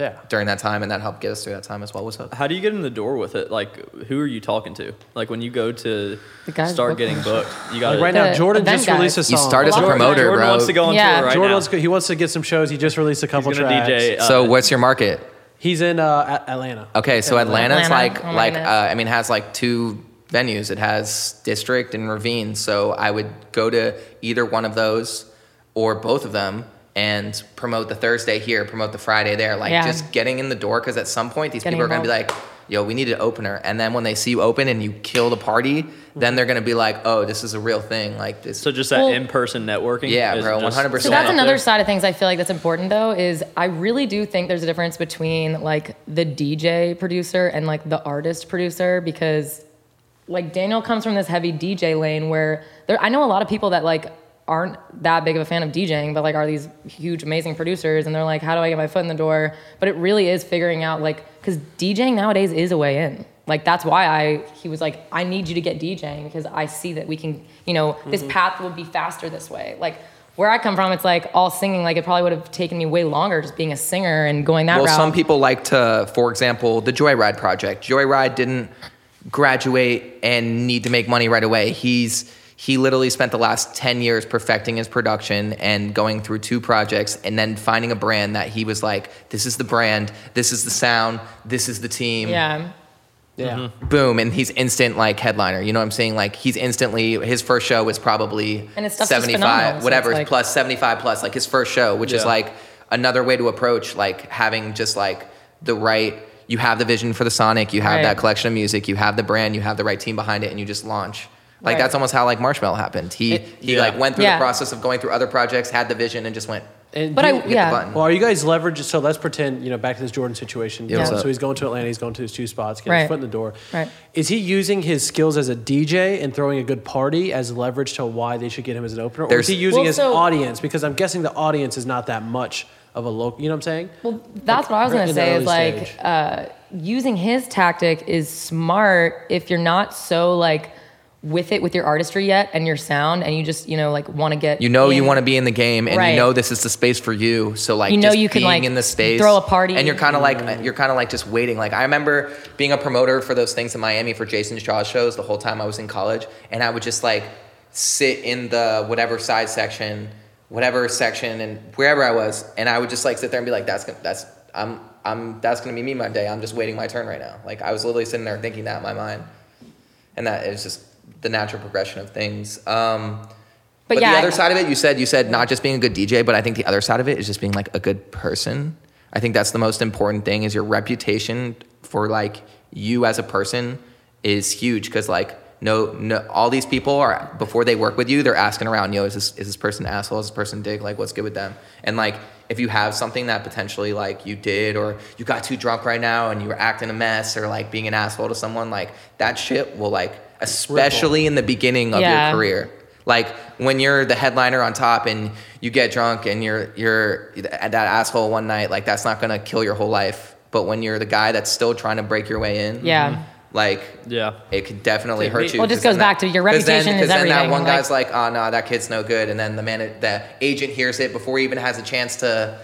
Yeah. during that time, and that helped get us through that time as well. What's up? How do you get in the door with it? Like, who are you talking to? Like, when you go to start booking. getting booked, you got Like right now, Jordan just guys. released a song. You start as a promoter, Jordan bro. wants to go on Yeah. tour right Jordan now. wants to, he wants to get some shows. He just released a couple He's tracks. DJ. Uh, so what's your market? He's in uh, Atlanta. Okay, so Atlanta's Atlanta. like Oh like uh, I mean has like two venues. It has District and Ravine. So I would go to either one of those or both of them and promote the Thursday here, promote the Friday there. Like Yeah. just getting in the door because at some point these Getting people are gonna be like, "Yo, we need an opener," and then when they see you open and you kill the party, then they're gonna be like, "Oh, this is a real thing." Like this. So just that Well- in-person networking. Yeah, is bro, 100%. So that's another there. side of things I feel like that's important though is I really do think there's a difference between like the DJ producer and like the artist producer because like Daniel comes from this heavy DJ lane where there I know a lot of people that like aren't that big of a fan of DJing but like are these huge amazing producers and they're like how do I get my foot in the door but it really is figuring out like cuz DJing nowadays is a way in like that's why I he was like I need you to get DJing because I see that we can you know this mm-hmm. path would be faster this way like where I come from, it's like all singing. Like it probably would have taken me way longer just being a singer and going that well, route. some people like to, for example, the Joyride project. Joyride didn't graduate and need to make money right away. He's he literally spent the last 10 years perfecting his production and going through two projects and then finding a brand that he was like, this is the brand, this is the sound, this is the team. yeah, Yeah. Mm-hmm. Boom, and he's instant like headliner. You know what I'm saying? Like he's instantly his first show was probably And his stuff's just 75, phenomenal, so whatever, it's like- plus 75 plus like his first show, which is like another way to approach like having just like the right you have the vision for the Sonic, you have Right. that collection of music, you have the brand, you have the right team behind it and you just launch. Like Right. that's almost how like Marshmello happened. He It- he Yeah. like went through Yeah. the process of going through other projects, had the vision and just went And but do I you- hit the yeah. button. Well, are you guys leveraging? So let's pretend, you know, back to this Jordan situation. Yeah, what's so he's going to Atlanta. He's going to his two spots, getting Right. his foot in the door. Right. Is he using his skills as a DJ and throwing a good party as leverage to why they should get him as an opener, or There's- is he using Well, his so- audience? Because I'm guessing the audience is not that much of a local. You know what I'm saying? Well, that's what I was in gonna say. Is like uh, using his tactic is smart if you're not so like with it with your artistry yet and your sound, and you just you know like want to get You know you want to be in the game, and Right. you know this is the space for you. So like, You know just you can, being like, in the space, throw a party. and you're kind of like you're kind of like just waiting. Like I remember being a promoter for those things in Miami for Jason Shaw's shows the whole time I was in college, and I would just like sit in the whatever side section, whatever section, and wherever I was, and I would just like sit there and be like, "That's gonna, that's I'm I'm that's gonna be me my day. I'm just waiting my turn right now." Like I was literally sitting there thinking that in my mind, and that is just the natural progression of things. Um, But, But yeah, the I- other side of it, you said you said not just being a good DJ, but I think the other side of it is just being like a good person. I think that's the most important thing is your reputation for like you as a person is huge because like no no all these people are before they work with you they're asking around yo is this is this person an asshole is this person dick like what's good with them and like if you have something that potentially like you did or you got too drunk right now and you were acting a mess or like being an asshole to someone like that shit will like especially in the beginning of Yeah. your career like when you're the headliner on top and you get drunk and you're you're that asshole one night, like that's not gonna kill your whole life. But when you're the guy that's still trying to break your way in, Yeah. like Yeah. it could definitely Yeah, hurt you. Well, it just 'cause goes then back to your 'cause then- reputation is 'cause then that one like- guy's like, oh no, that kid's no good, and then the man, the agent hears it before he even has a chance to,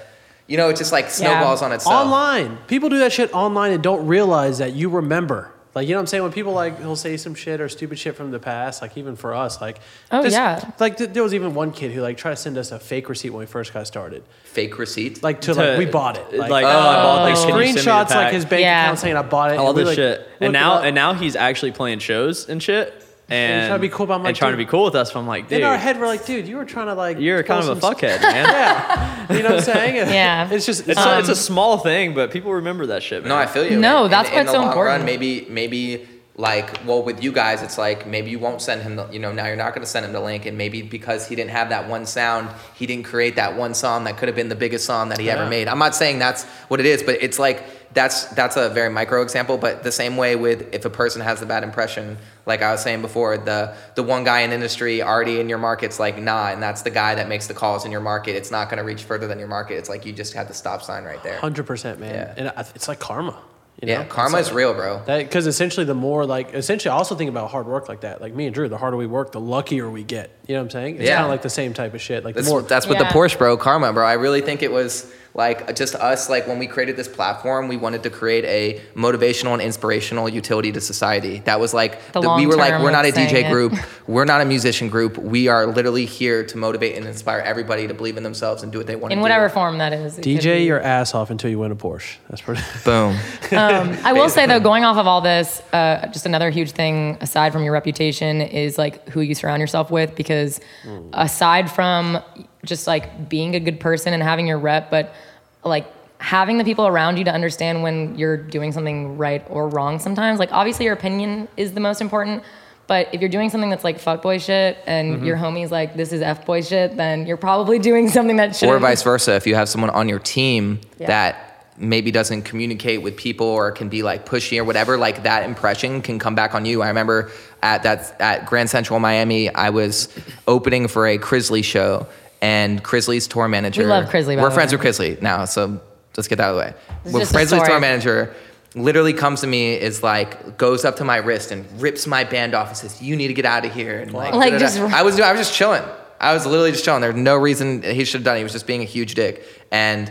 you know, it just like snowballs on itself. Online. People do that shit online and don't realize that you remember. Like you know what I'm saying? When people like he'll say some shit or stupid shit from the past, like even for us, like Oh, yeah. Like th- there was even one kid who like tried to send us a fake receipt when we first got started. Fake receipt. Like to, To- like we bought it. like, oh, I bought like this, can you send me the screenshots like his bank Yeah. account saying I bought it. all and we, this like, shit. And now and now he's actually playing shows and shit. And trying to be cool, but I'm and like, trying to be cool with us. But I'm like, dude, in our head we're like, dude, you were trying to like you're pull kind of a some- fuckhead, <laughs> man. Yeah, you know what I'm saying? <laughs> Yeah. it's just It's, it's a, it's a um, small thing, but people remember that shit, man. No, I feel you. No, In- that's in, why in the so long important. Run, maybe, maybe like, well, with you guys, it's like maybe you won't send him. The, you know, now you're not going to send him the link, and maybe because he didn't have that one sound, he didn't create that one song that could have been the biggest song that he ever made. I'm not saying that's what it is, but it's like that's that's a very micro example. But the same way with if a person has a bad impression, like I was saying before, the the one guy in industry already in your market's like nah, and that's the guy that makes the calls in your market. It's not going to reach further than your market. It's like you just had the stop sign right there. hundred percent, man. Yeah. And it's like karma. You know? Yeah, karma It's is like- real, bro. Because essentially the more like essentially I also think about hard work like that. Like me and Drew, the harder we work, the luckier we get. You know what I'm saying? It's Yeah. kind of like the same type of shit. Like That's, more that's what the Porsche, bro. Karma, bro. I really think it was like just us. Like when we created this platform, we wanted to create a motivational and inspirational utility to society. That was like The we were like, we're not a DJ group, <laughs> we're not a musician group. We are literally here to motivate and inspire everybody to believe in themselves and do what they want in to whatever do. form that is. DJ your ass off until you win a Porsche. That's pretty. <laughs> Boom. Um, I will say though, going off of all this, uh, just another huge thing aside from your reputation is like who you surround yourself with. Because aside from just like being a good person and having your rep, but like having the people around you to understand when you're doing something right or wrong. Sometimes, like obviously your opinion is the most important. But if you're doing something that's like fuckboy shit and mm-hmm. your homie's like this is f boy shit, then you're probably <laughs> doing something that should or vice versa if you have someone on your team Yeah. that maybe doesn't communicate with people or can be like pushy or whatever like that impression can come back on you i remember at that at grand central miami i was opening for a Crizzly show and Crizzly's tour manager We love Crizzly, we're friends with Crizzly now so let's get that out of the way This well, Crizzly's tour manager literally comes to me is like goes up to my wrist and rips my band off and says you need to get out of here and like, Like, just- I was I was just chilling. I was literally just chilling. There's no reason he should have done it. He was just being a huge dick. And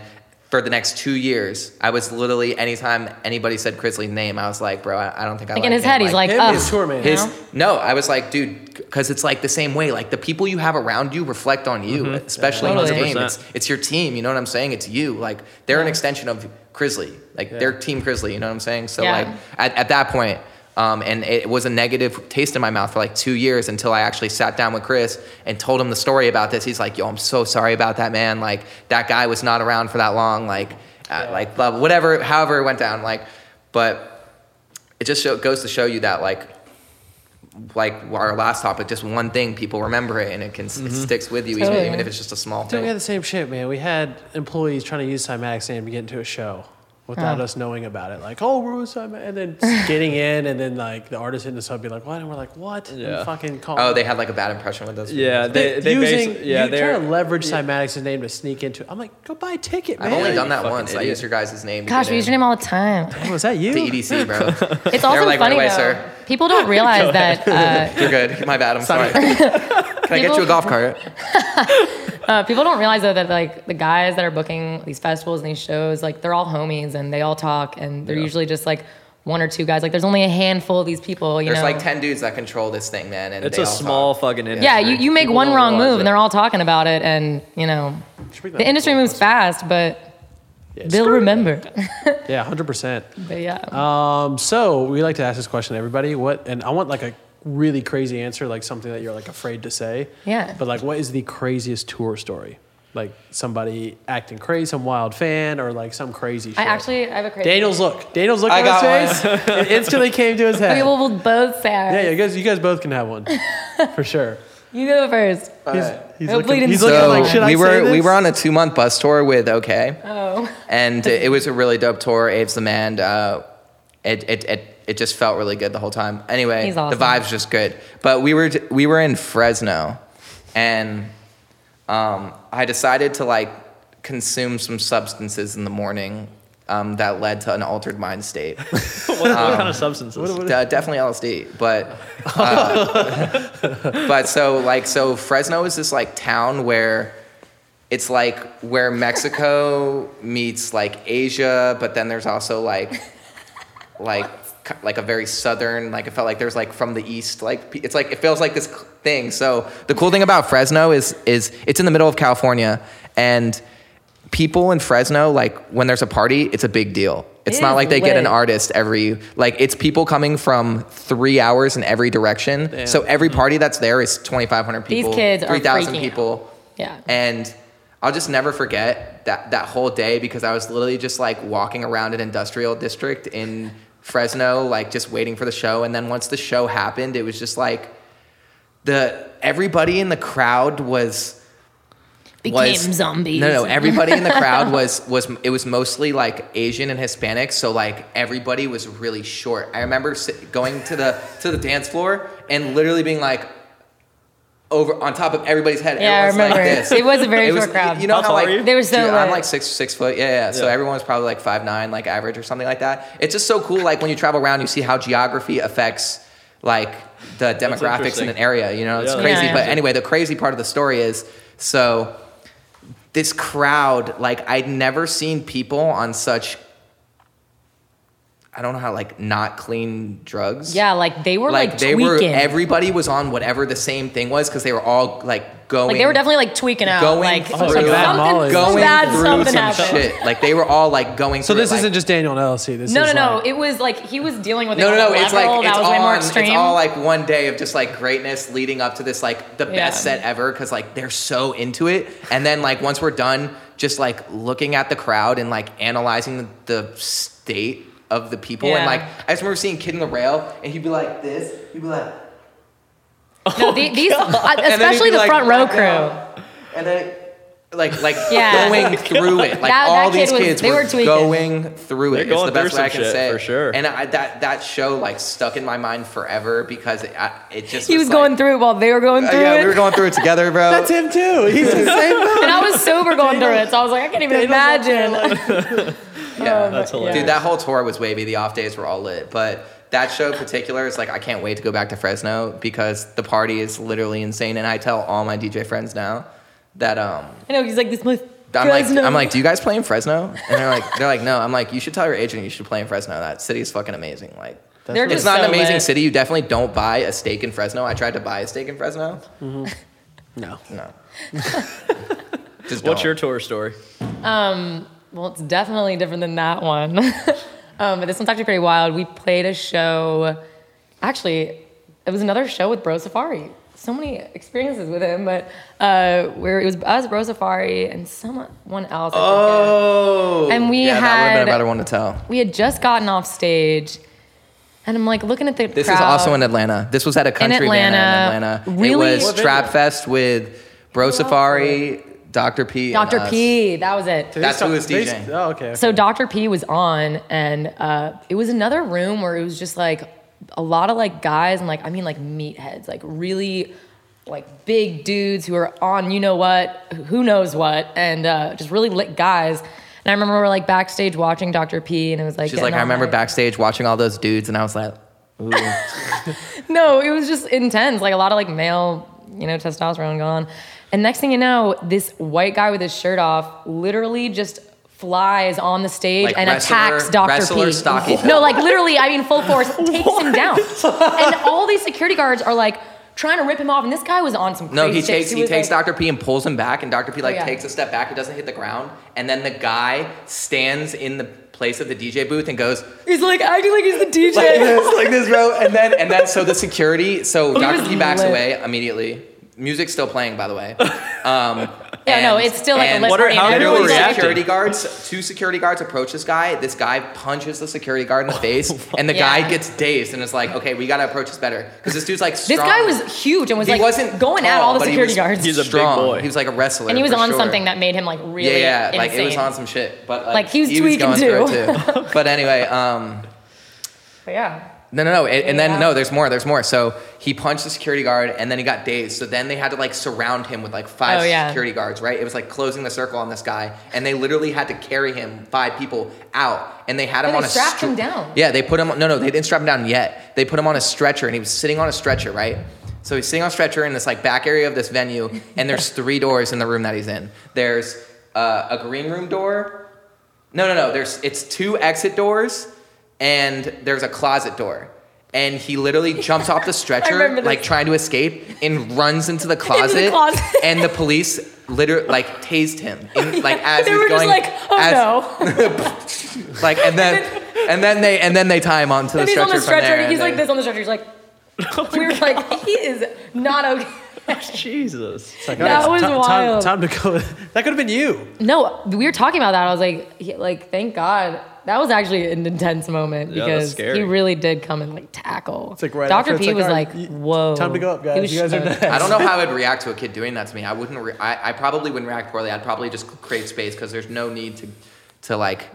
for the next two years, I was literally anytime anybody said Crizzly's name, I was like, bro, I, I don't think I like like in his him. head, he's like, him oh, is tour man. his no. I was like, dude, because it's like the same way. Like the people you have around you reflect on you, mm-hmm. especially in this Totally. game. It's it's your team. You know what I'm saying? It's you. Like they're an extension of Crizzly. Like they're Team Crizzly. You know what I'm saying? So Yeah. like at, at that point, um, and it was a negative taste in my mouth for like two years until I actually sat down with Chris and told him the story about this. He's like, "Yo, I'm so sorry about that, man. Like that guy was not around for that long. Like, uh, like blah, whatever, however it went down. Like, but it just show, goes to show you that like." Like our last topic, just one thing people remember it and it can it sticks with you, even, Totally. even if it's just a small Dude, we thing. had the same shit, man. We had employees trying to use Cymatics to get into a show without Huh. us knowing about it. Like, oh, we're with Cymatics. And then <laughs> getting in, and then like the artist hitting us up, be like, what? And we're like, what? And Yeah. fucking call. Oh, they had like a bad impression with us. Yeah, they, they using, basi- yeah, you they're trying to leverage Cymatics' name to sneak into. I'm like, go buy a ticket, man. I've only done that fucking once. I idiot. used your guys' name. gosh, we use your name all the time. <laughs> Hey, was that you? The EDC, <laughs> bro. It's They also like, funny right away, though. sir. People don't realize that uh, You're good. My bad. I'm sorry. Can I get People- you a golf cart? Uh, people don't realize though that like the guys that are booking these festivals and these shows, like they're all homies and they all talk and they're Yeah. usually just like one or two guys. Like there's only a handful of these people. You There's know, like ten dudes that control this thing, man. And it's they a all small talk. fucking industry. yeah, you, you make People one wrong move it. and they're all talking about it, and you know, the industry moves fast, but Yeah, they'll remember. Yeah, hundred percent. <laughs> but yeah, Um, so we like to ask this question to everybody. What and I want like a really crazy answer, like something that you're like afraid to say. Yeah. But like, what is the craziest tour story? Like somebody acting crazy, some wild fan, or like some crazy. Shit. I actually I have a crazy. Daniel's look. Daniel's look I on his face. <laughs> it instantly came to his <laughs> head. Okay, well we'll both say. ours. yeah, yeah, you guys, you guys both can have one <laughs> for sure. You go first. He's, he's looking, he's looking So like, should I we say were we were on a two month bus tour with OK, Oh. and it was a really dope tour. Abe's the man. Uh, it, it it it just felt really good the whole time. Anyway, He's awesome. the vibes just good. But we were we were in Fresno, and um, I decided to like consume some substances in the morning. Um, that led to an altered mind state. <laughs> what, what kind of substances? <laughs> Uh, definitely LSD, but uh, but so like so Fresno is this like town where it's like where Mexico meets like Asia, but then there's also like like like a very southern like it felt like there's like from the east like it's like it feels like this thing. So the cool thing about Fresno is is it's in the middle of California and people in Fresno like when there's a party, it's a big deal. It's It not like they get an artist every like it's people coming from three hours in every direction. Damn. So every party that's there is 2,500 people. these kids 3,000 freaking people. Yeah. And I'll just never forget that that whole day because I was literally just like walking around an industrial district in Fresno, like just waiting for the show. And then once the show happened, it was just like the everybody in the crowd was Became was, zombies. No, no, everybody in the <laughs> crowd was was it was mostly like Asian and Hispanic, so like everybody was really short. I remember going to the to the dance floor and literally being like over on top of everybody's head. Yeah, I Everyone's like remember. this. It was a very short crowd. You know How how, like are you? They were so Dude, I'm uh, like six six foot. Yeah, yeah. So Yeah. everyone was probably like five nine, like average or something like that. It's just so cool. Like when you travel around, you see how geography affects like the demographics in an area. You know, it's Yeah, crazy. Yeah, But anyway, the crazy part of the story is so this crowd, like I'd never seen people on such I don't know how like not clean drugs. Yeah, like they were like, Like, they tweaking. were everybody was on whatever the same thing was because they were all like going like they were definitely like tweaking out. going like, through- oh, like like something, going bad through something some happened. shit. Like they were all like going So through this it, like, isn't just Daniel and LLC. This No, no, is no. like- It was like he was dealing with no, no, no. It's like level it's was all way more extreme. It's all like one day of just like greatness leading up to this like the Yeah. best set ever because like they're so into it. And then like once we're done, just like looking at the crowd and like analyzing the, the state of the people and like I just remember seeing Kid in the Rail and he'd be like this, he'd be like, no, <laughs> the, these, uh, and then he'd especially the like, front row crew. down, and then. Like, like <laughs> Yeah. going through it, like That- all that kid these was- kids they were, were going through it. They're It's the best way I can say. for sure. And I, that that show like stuck in my mind forever because it, I, it just He was like- going through it while they were going Uh, through yeah, it. we were going through it together, bro. That's him too. He's the same. <laughs> and I was sober going through it, so I was like, I can't even imagine. Yeah, That's hilarious. dude. That whole tour was wavy. The off days were all lit, but that show in particular is like I can't wait to go back to Fresno because the party is literally insane. And I tell all my DJ friends now that um. I know he's like this. My I'm like, I'm like, do you guys play in Fresno? And they're like, they're like, no. I'm like, you should tell your agent you should play in Fresno. That city is fucking amazing. Like, They're it's just not an amazing lit. city. You definitely don't buy a steak in Fresno. I tried to buy a steak in Fresno. No. No. <laughs> Just What's don't. your tour story? Um, well, it's definitely different than that one. <laughs> um, but this one's actually pretty wild. We played a show. Actually, it was another show with Bro Safari. So many experiences with him, but uh, where it was us, Bro Safari, and someone else. I. Oh. And we yeah, that would have been had- a better one to tell. we had just gotten off stage, and I'm like looking at the This crowd. is also in Atlanta. This was at a country Atlanta. Atlanta. in Atlanta. Really? It was Trap Fest with Bro Safari, Dr. P. Dr. P. That was it. That's who was They- DJing. Oh, okay. So Dr. P was on, and uh, it was another room where it was just like a lot of like guys and like I mean like meatheads, like really like big dudes who are on you know what, who knows what, and uh, just really lit guys. And I remember we were like backstage watching Dr. P, and it was like She's getting like, I all remember hyped. backstage watching all those dudes, and I was like, ooh. <laughs> No, it was just intense. Like a lot of like male, you know, testosterone going on. And next thing you know, this white guy with his shirt off literally just flies on the stage Like and wrestler- attacks Dr. P. <laughs> No, like literally, I mean full force, <laughs> takes him down. And all these security guards are like trying to rip him off. And this guy was on some crazy No, he shit. takes he was takes like, Dr. P and pulls him back, and Dr. P like oh, yeah. takes a step back. It doesn't hit the ground, and then the guy stands in the place of the DJ booth and goes He's like acting like he's the DJ. <laughs> like this, like this, bro. And then and then so the security, so Dr. P backs lit. away immediately. Music's still playing, by the way. <laughs> Um, Yeah, no, it's still like a and lit What are- party. how and are people reacting? security guards, two security guards approach this guy. This guy punches the security guard in the <laughs> face, and the Yeah. guy gets dazed and is like, "Okay, we gotta approach this better," because this dude's like This guy was huge and was He like wasn't going at all the but he security was guards. He's a big strong. boy. He was like a wrestler, and he was on sure. something that made him like really yeah, yeah, like it was on some shit, but like, Like, he was was tweaking going too. through it too. <laughs> but anyway, um, But yeah. No, no, no, and, and then Yeah. no, there's more, there's more. So he punched the security guard, and then he got dazed. So then they had to like surround him with like five Oh, yeah. security guards, right? It was like closing the circle on this guy, and they literally had to carry him five people out, and they had him on they a strapped stre- him down. Yeah, they put him. No, no, they didn't strap him down yet. They put him on a stretcher, and he was sitting on a stretcher, right? So he's sitting on a stretcher in this like back area of this venue, and there's <laughs> three doors in the room that he's in. There's uh, a green room door. No, no, no. There's it's two exit doors, and there's a closet door. And he literally jumps off the <laughs> stretcher, like trying to escape, and runs into the <laughs> closet. closet. and the police literally like tased him, in, <laughs> like as they he's were going. just like, oh as- no. like and then and then they and then they tie him onto the and he's stretcher on the from stretcher there. he's and like they- this on the stretcher. He's like, oh we were like, he is not okay. Jesus. Like, That all was ti- time, wild. Time, to go. That could have been you. No, we were talking about that. I was like, he, like, thank God. That was actually an intense moment Yeah, because scary. he really did come and like tackle. It's like right Dr. after, P like, was all right, like, whoa. time to go up, guys. You guys are next. I don't know how <laughs> I'd react to a kid doing that to me. I wouldn't. Re- I, I probably wouldn't react poorly. I'd probably just create space because there's no need to, to like,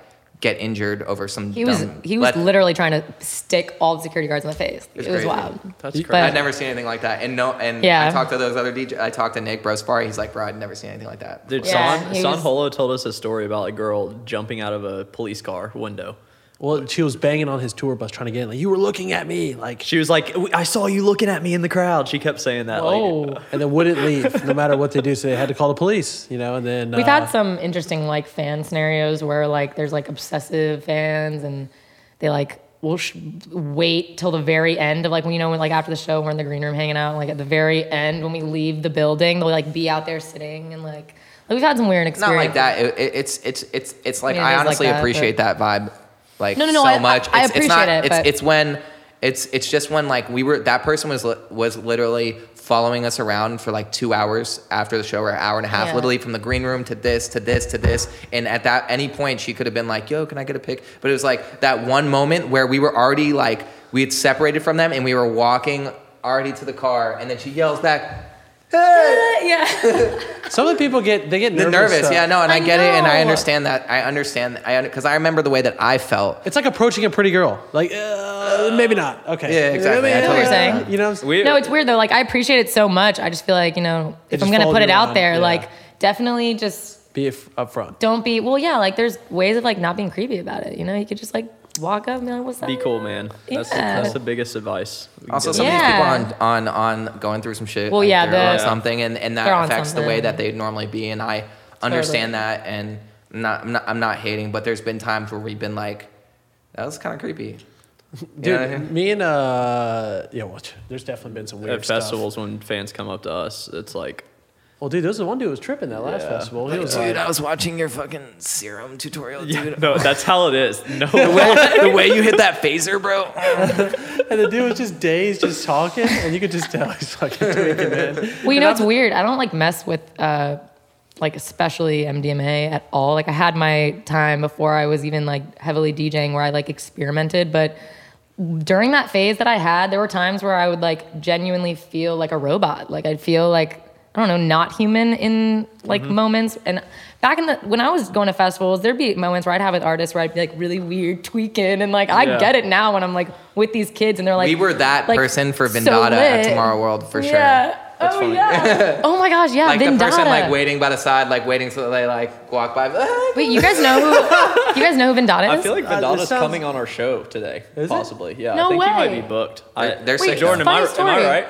get injured over some. He was dumb- he was Let- literally trying to stick all the security guards in the face. It's it was crazy. wild. That's But- crazy. I'd never seen anything like that. And no, and Yeah. I talked to those other DJ. I talked to Nick Bro Safari. He's like, bro, I'd never seen anything like that. Dude, Yeah, San, he San was- Holo told us a story about a girl jumping out of a police car window. Well, she was banging on his tour bus trying to get in. Like, you were looking at me. Like, She was like, I saw you looking at me in the crowd. She kept saying that. Whoa. Like, <laughs> and then wouldn't leave no matter what they do. So they had to call the police, you know, and then. We've uh, had some interesting like fan scenarios where like there's like obsessive fans and they like will sh- wait till the very end of like when you know when like after the show we're in the green room hanging out like at the very end when we leave the building they'll like be out there sitting and like, like we've had some weird Not like that. It, it, it's it's it's it's like I mean, it I is like honestly that, appreciate but- that vibe, like No, no, no, so I- I- much. I it's, it's not. appreciate it, It's but- it's when it's it's just when like we were that person was was literally following us around for like two hours after the show or an hour and a half, Yeah. literally from the green room to this to this to this. And at that any point, she could have been like, "Yo, can I get a pic?" But it was like that one moment where we were already like we had separated from them and we were walking already to the car, and then she yells back. Hey! yeah. <laughs> Some of the people get they get nervous. nervous, yeah, no, and I, I get it, and I understand that. I understand, I because I remember the way that I felt. It's like approaching a pretty girl. Like, uh, maybe not. Okay. Yeah, exactly. I I totally what you're saying. You know, we, no, it's weird though. Like I appreciate it so much. I just feel like you know if I'm gonna put you it out there, yeah. like definitely just be f- upfront. don't be. Well, yeah, like there's ways of like not being creepy about it. You know, you could just like walk up and be like, "What's that?" be cool, man. That's, Yeah. that's the biggest advice. we Also, give some of Yeah. these people are on, on on going through some shit. Well, like yeah, they're on the- something, and, and that on affects the way that they'd normally be, and I understand that, and I'm not, I'm not I'm not hating, but there's been times where we've been like, that was kind of creepy. You Dude, know I mean? me and uh, yeah, well, there's definitely been some weird At stuff. festivals, when fans come up to us, it's like, Well, dude, there was the one dude who was tripping that last Yeah. festival. He was like, was watching your fucking serum tutorial, yeah, no, that's how it is. <laughs> No, the way you hit that phaser, bro. <laughs> and the dude was just dazed, just talking, and you could just tell he's fucking tweaking, man. <laughs> Well, you know, it's weird. I don't like mess with uh, like especially MDMA at all. Like I had my time before I was even like heavily DJing where I like experimented, but during that phase that I had, there were times where I would like genuinely feel like a robot. Like I'd feel like I don't know, not human in like Mm-hmm. moments. And back in the when I was going to festivals, there'd be moments where I'd have with artists where I'd be like really weird tweaking, and like I Yeah. get it now when I'm like with these kids and they're like we were that like, person for so Vindata at. Tomorrow World for sure. Yeah. That's oh funny. yeah. <laughs> oh my gosh, yeah. Like Vindata. the person like waiting by the side, like waiting till they like walk by. <laughs> Wait, you guys know who? you guys know who Vindata is? I feel like Uh, this sounds- coming on our show today, Is it? possibly. Yeah, No I think he might way. be booked. I, They're- they're Wait, sick. Jordan, am I, am I right?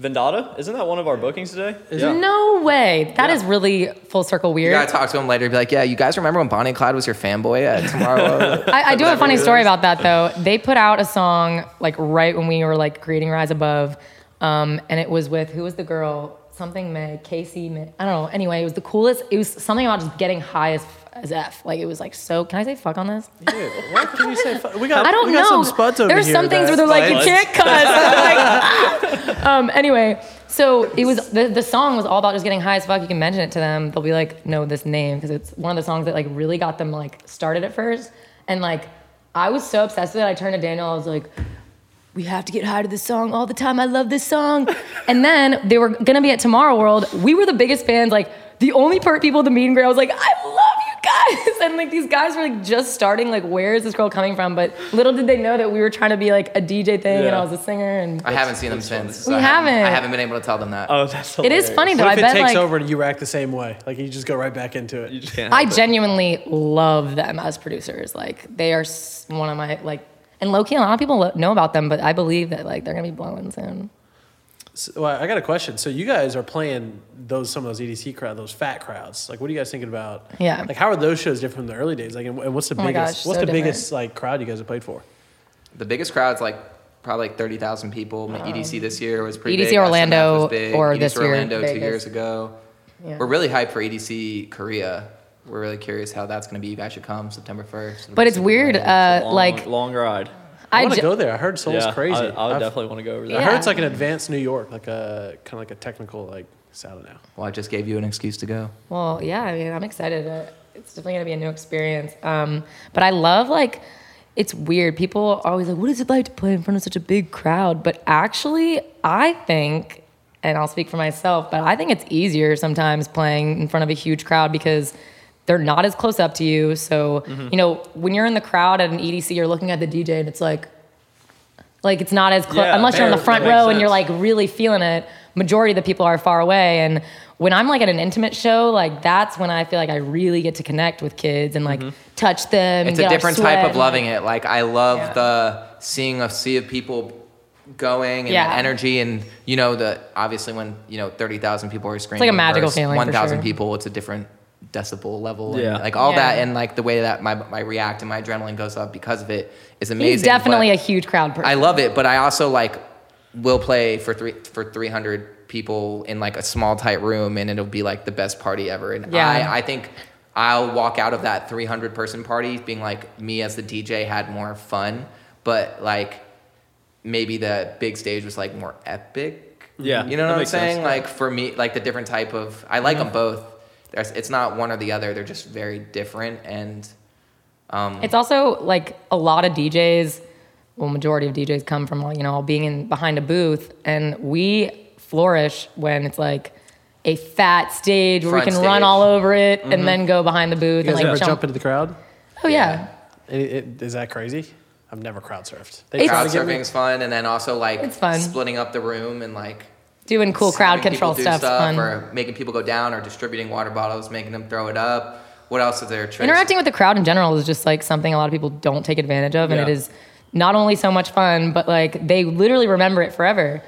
Vindata, isn't that one of our bookings today? Yeah. no way. That Yeah. is really full circle You weird. gotta talk to him later. Be like, yeah, you guys remember when Bonnie and Clyde was your fanboy at Tomorrow? <laughs> I, I do have a funny story about that though. They put out a song like right when we were like creating Rise Above, um, and it was with who was the girl? Something Meg, Casey May. I don't know. Anyway, it was the coolest. It was something about just getting high as as f. Like it was like so. Can I say fuck on this? Dude, what can you say? fu- We got, I don't we know. got some spuds over There's here. some things where they're like, you can't cuss. <laughs> Like, ah. <laughs> um, anyway, so it was the, the song was all about just getting high as fuck. You can mention it to them. They'll be like, know this name because it's one of the songs that like really got them like started at first. And like, I was so obsessed with it. I turned to Daniel. I was like, we have to get high to this song all the time. I love this song. <laughs> And then they were gonna be at Tomorrow World. We were the biggest fans. Like the only part people at the meet and greet, I was like, I love guys. <laughs> And like these guys were like just starting. Like where is this girl coming from? But little did they know that we were trying to be like a DJ thing, and I was a singer. And I haven't seen them since. We I haven't. I haven't been able to tell them that. Oh, that's it hilarious. is funny though. What I if it bet takes like over and you react the same way? Like you just go right back into it. You just can't. I it. genuinely love them as producers. Like they are one of my like. And low key, a lot of people lo- know about them, but I believe that like they're gonna be blowing soon. So, well, I got a question. So you guys are playing those some of those EDC crowd, those fat crowds. Like, what are you guys thinking about? Yeah. Like, how are those shows different from the early days? Like, and and what's the Oh biggest? gosh, what's so the different. biggest like crowd you guys have played for? The biggest crowd's like probably like 30,000 people. My EDC this year was pretty EDC big. SMF Orlando was big. or EDC this year, Orlando two Vegas. years ago. Yeah. We're really hyped for EDC Korea. We're really curious how that's going to be. You guys should come September 1st. But it's weird. Uh, long, like long ride. I, I want to ju- go there. I heard Seoul's yeah, crazy. I, I would I've- definitely want to go over there. I heard it's like an advanced New York, like a kind of like a technical like. I don't know. Well, I just gave you an excuse to go. Well, yeah, I mean, I'm excited. Uh, It's definitely gonna be a new experience. Um, but I love like, it's weird. People are always like, "What is it like to play in front of such a big crowd?" But actually, I think, and I'll speak for myself, but I think it's easier sometimes playing in front of a huge crowd because they're not as close up to you. So mm-hmm. you know, when you're in the crowd at an EDC, you're looking at the DJ, and it's like, like it's not as close Yeah, unless you're in the front row and you're like really feeling it. Majority of the people are far away, and when I'm like at an intimate show, like that's when I feel like I really get to connect with kids and like mm-hmm. touch them. It's a different type of loving it. Like I love Yeah. the seeing a sea of people going and Yeah. the energy and you know the obviously when you know 30,000 people are screaming it's like a magical feeling, for 1,000 sure. people it's a different decibel level and Yeah. like all Yeah. that and like the way that my, my react and my adrenaline goes up because of it is amazing He's definitely but a huge crowd person. I love it but I also like will play for three for 300 people in like a small tight room and it'll be like the best party ever and Yeah. I, I think I'll walk out of that 300 person party being like me as the DJ had more fun, but like maybe the big stage was like more epic. Yeah, you know what I'm makes sense. saying? Like for me, like the different type of I like them both. There's, it's not one or the other. They're just very different and um, It's also like a lot of DJs, well, majority of DJs come from you know being in behind a booth, and we flourish when it's like a fat stage where we can stage. run all over it and then go behind the booth You and like ever jump. jump into the crowd? oh yeah. It, it, is that crazy? I've never crowd surfed. They It's- crowd to get me- surfing's fun, and then also like It's fun. splitting up the room and like doing cool crowd control do stuff's fun. or making people go down, or distributing water bottles, making them throw it up. What else is there? Tricks? Interacting with the crowd in general is just like something a lot of people don't take advantage of, and it Yeah. is not only so much fun, but like they literally remember it forever.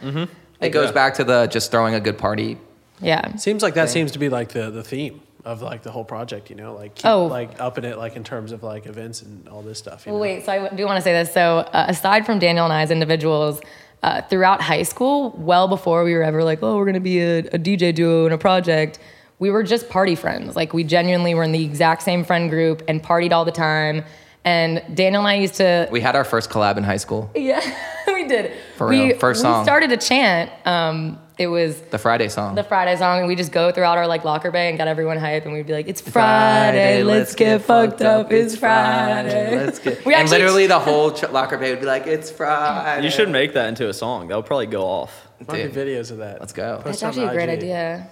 It goes Yeah. back to the just throwing a good party. Yeah. Seems like that thing. seems to be like the, the theme of like the whole project, you know, like keep, Oh. like upping it like in terms of like events and all this stuff. You Well, know? wait, so I do want to say this. So, uh, aside from Daniel and I as individuals, uh, throughout high school, well before we were ever like, oh, we're going to be a, a DJ duo in a project, we were just party friends. Like, we genuinely were in the exact same friend group and partied all the time. And Daniel and I used to. We had our first collab in high school, <laughs> yeah, <laughs> we did. For real, we, real, first we started a chant. Um, it was the Friday song. the Friday song, and we just go throughout our like locker bay and got everyone hype, and we'd be like, "It's Friday, let's get fucked up. It's Friday." Let's get. <laughs> We and actually- literally the whole ch- locker bay would be like, "It's Friday." You should make that into a song. That'll probably go off. Find Dude, videos of that. Let's go. Post That's actually a great IG. idea.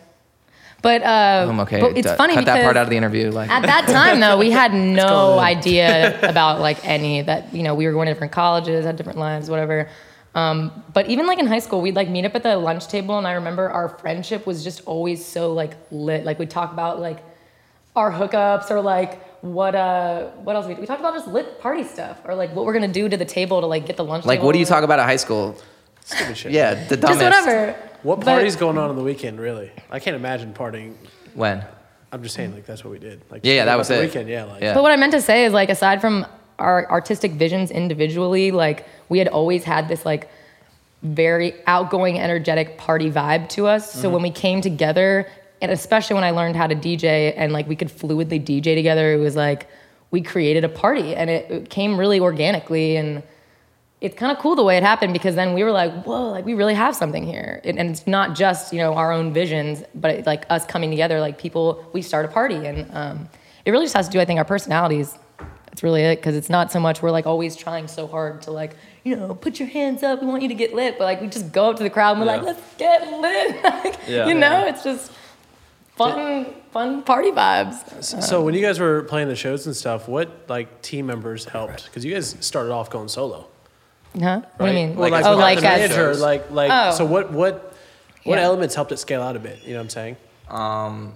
But uh, I'm okay. But it's D- funny Cut because that part out of the interview. Like, at that time though, we had <laughs> no idea <laughs> about like any that you know we were going to different colleges, had different lives, whatever. Um, but even like in high school, we'd like meet up at the lunch table, and I remember our friendship was just always so like lit. Like we'd talk about like our hookups or like what uh what else we we talked about just lit party stuff or like what we're gonna do to the table to like get the lunch. like, table what do you talk about at high school? Stupid shit. Yeah, the dumbest. Just whatever. What But- party's going on on the weekend, really? I can't imagine partying. When? I'm just saying, like, that's what we did. Like, Yeah, yeah, that was the it. weekend. Yeah, like, Yeah. But what I meant to say is like aside from our artistic visions individually, like we had always had this like very outgoing, energetic party vibe to us. Mm-hmm. So when we came together, and especially when I learned how to DJ and like we could fluidly DJ together, it was like we created a party and it, it came really organically and it's kind of cool the way it happened because then we were like, whoa, like we really have something here. And, and it's not just, you know, our own visions, but it's like us coming together, like people, we start a party. And um, it really just has to do, I think, our personalities. That's really it. Cause it's not so much we're like always trying so hard to like, you know, put your hands up. We want you to get lit. But like we just go up to the crowd and we're like, let's get lit. <laughs> like, Yeah. you know, it's just fun, fun party vibes. So when you guys were playing the shows and stuff, what like team members helped? Because you guys started off going solo. Huh? What do you mean? Like, Well, as oh, like the as, manager, shows. like like. Oh. So what what what Yeah. elements helped it scale out a bit? You know what I'm saying? Um,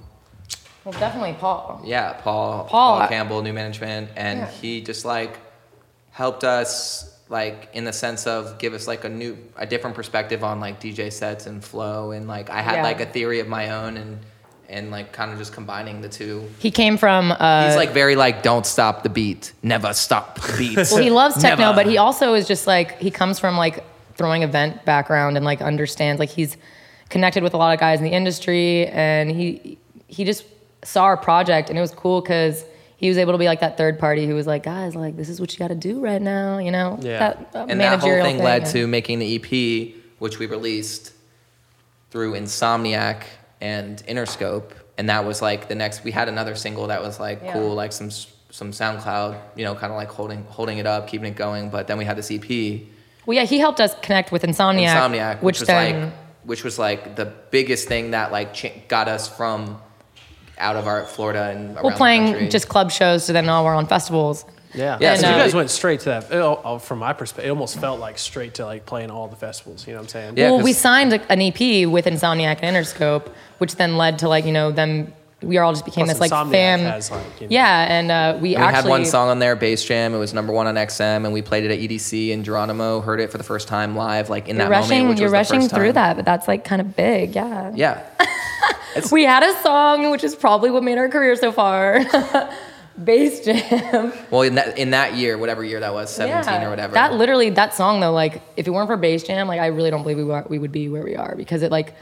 well, definitely Paul. yeah, Paul, Paul, Paul, I- Campbell, new management, and Yeah. he just like helped us like in the sense of give us like a new, a different perspective on like DJ sets and flow, and like I had Yeah. like a theory of my own, and and like kind of just combining the two. He came from. Uh, He's like very like don't stop the beat, never stop the beat. Well, he loves <laughs> techno, Never. but he also is just like he comes from like throwing event background and like understands like he's connected with a lot of guys in the industry, and he he just saw our project and it was cool because he was able to be like that third party who was like, guys, like this is what you got to do right now, you know? Yeah. That, that and that whole managerial thing, led and- to making the EP, which we released through Insomniac and Interscope, and that was like the next. We had another single that was like Yeah. cool, like some some SoundCloud, you know, kind of like holding holding it up, keeping it going. But then we had this EP, Well, yeah, he helped us connect with Insomniac, Insomniac, which, which, was then like which was like the biggest thing that like cha- got us from out of our Florida and the playing just club shows, so then now we're on festivals. Yeah. Yeah, so so you guys went straight to that. It, uh, from my perspective, it almost felt like straight to like playing all the festivals. You know what I'm saying? Yeah, well, we signed a- an EP with Insomniac and Interscope, which then led to like you know them. We all just became Plus this like Insomniac fan. has, like, you know- yeah, and uh, we We actually we had one song on there, Bass Jam. It was number one on XM, and we played it at EDC. And Geronimo heard it for the first time live, like in You're that rushing. moment, which you're was the rushing first through time. that, but that's like kind of big. Yeah. Yeah, <laughs> We had a song, which is probably what made our career so far. <laughs> Bass Jam. Well, in that in that year, whatever year that was, seventeen Yeah. or whatever. That literally, that song though, like if it weren't for Bass Jam, like I really don't believe we were, we would be where we are because it like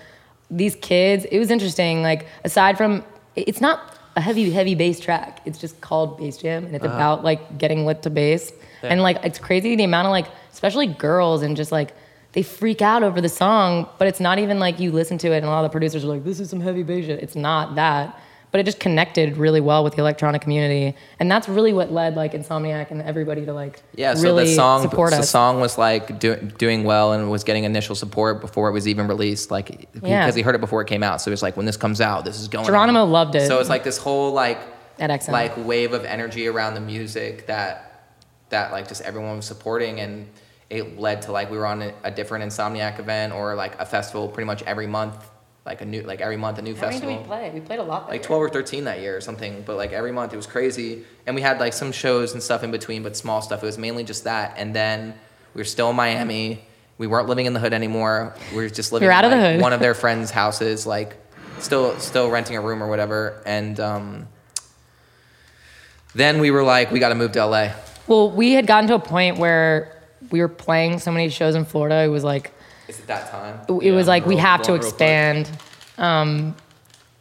these kids. It was interesting. Like aside from, it's not a heavy heavy bass track. It's just called Bass Jam, and it's uh-huh. about like getting lit to bass. And like it's crazy the amount of like, especially girls and just like. They freak out over the song, but it's not even like you listen to it and a lot of the producers are like, "This is some heavy bass shit." It's not that, but it just connected really well with the electronic community, and that's really what led like Insomniac and everybody to like yeah, so really the song, support the us. song was like do, doing well and was getting initial support before it was even released, like Yeah. because he heard it before it came out. So it was like when this comes out, this is going. Geronimo on. loved it. So it's like this whole like like wave of energy around the music that that like just everyone was supporting and it led to like we were on a, a different insomniac event or like a festival pretty much every month like a new like every month a new How many festival did we play? We played a lot. that like year. 12 or 13 that year or something but like every month it was crazy and we had like some shows and stuff in between but small stuff it was mainly just that and then we were still in miami we weren't living in the hood anymore we were just living You're out in of the hood. one of their <laughs> friends houses like still still renting a room or whatever and um then we were like we got to move to la Well, we had gotten to a point where we were playing so many shows in Florida. It was like is it that time it was Yeah, like we real- have to expand. Um,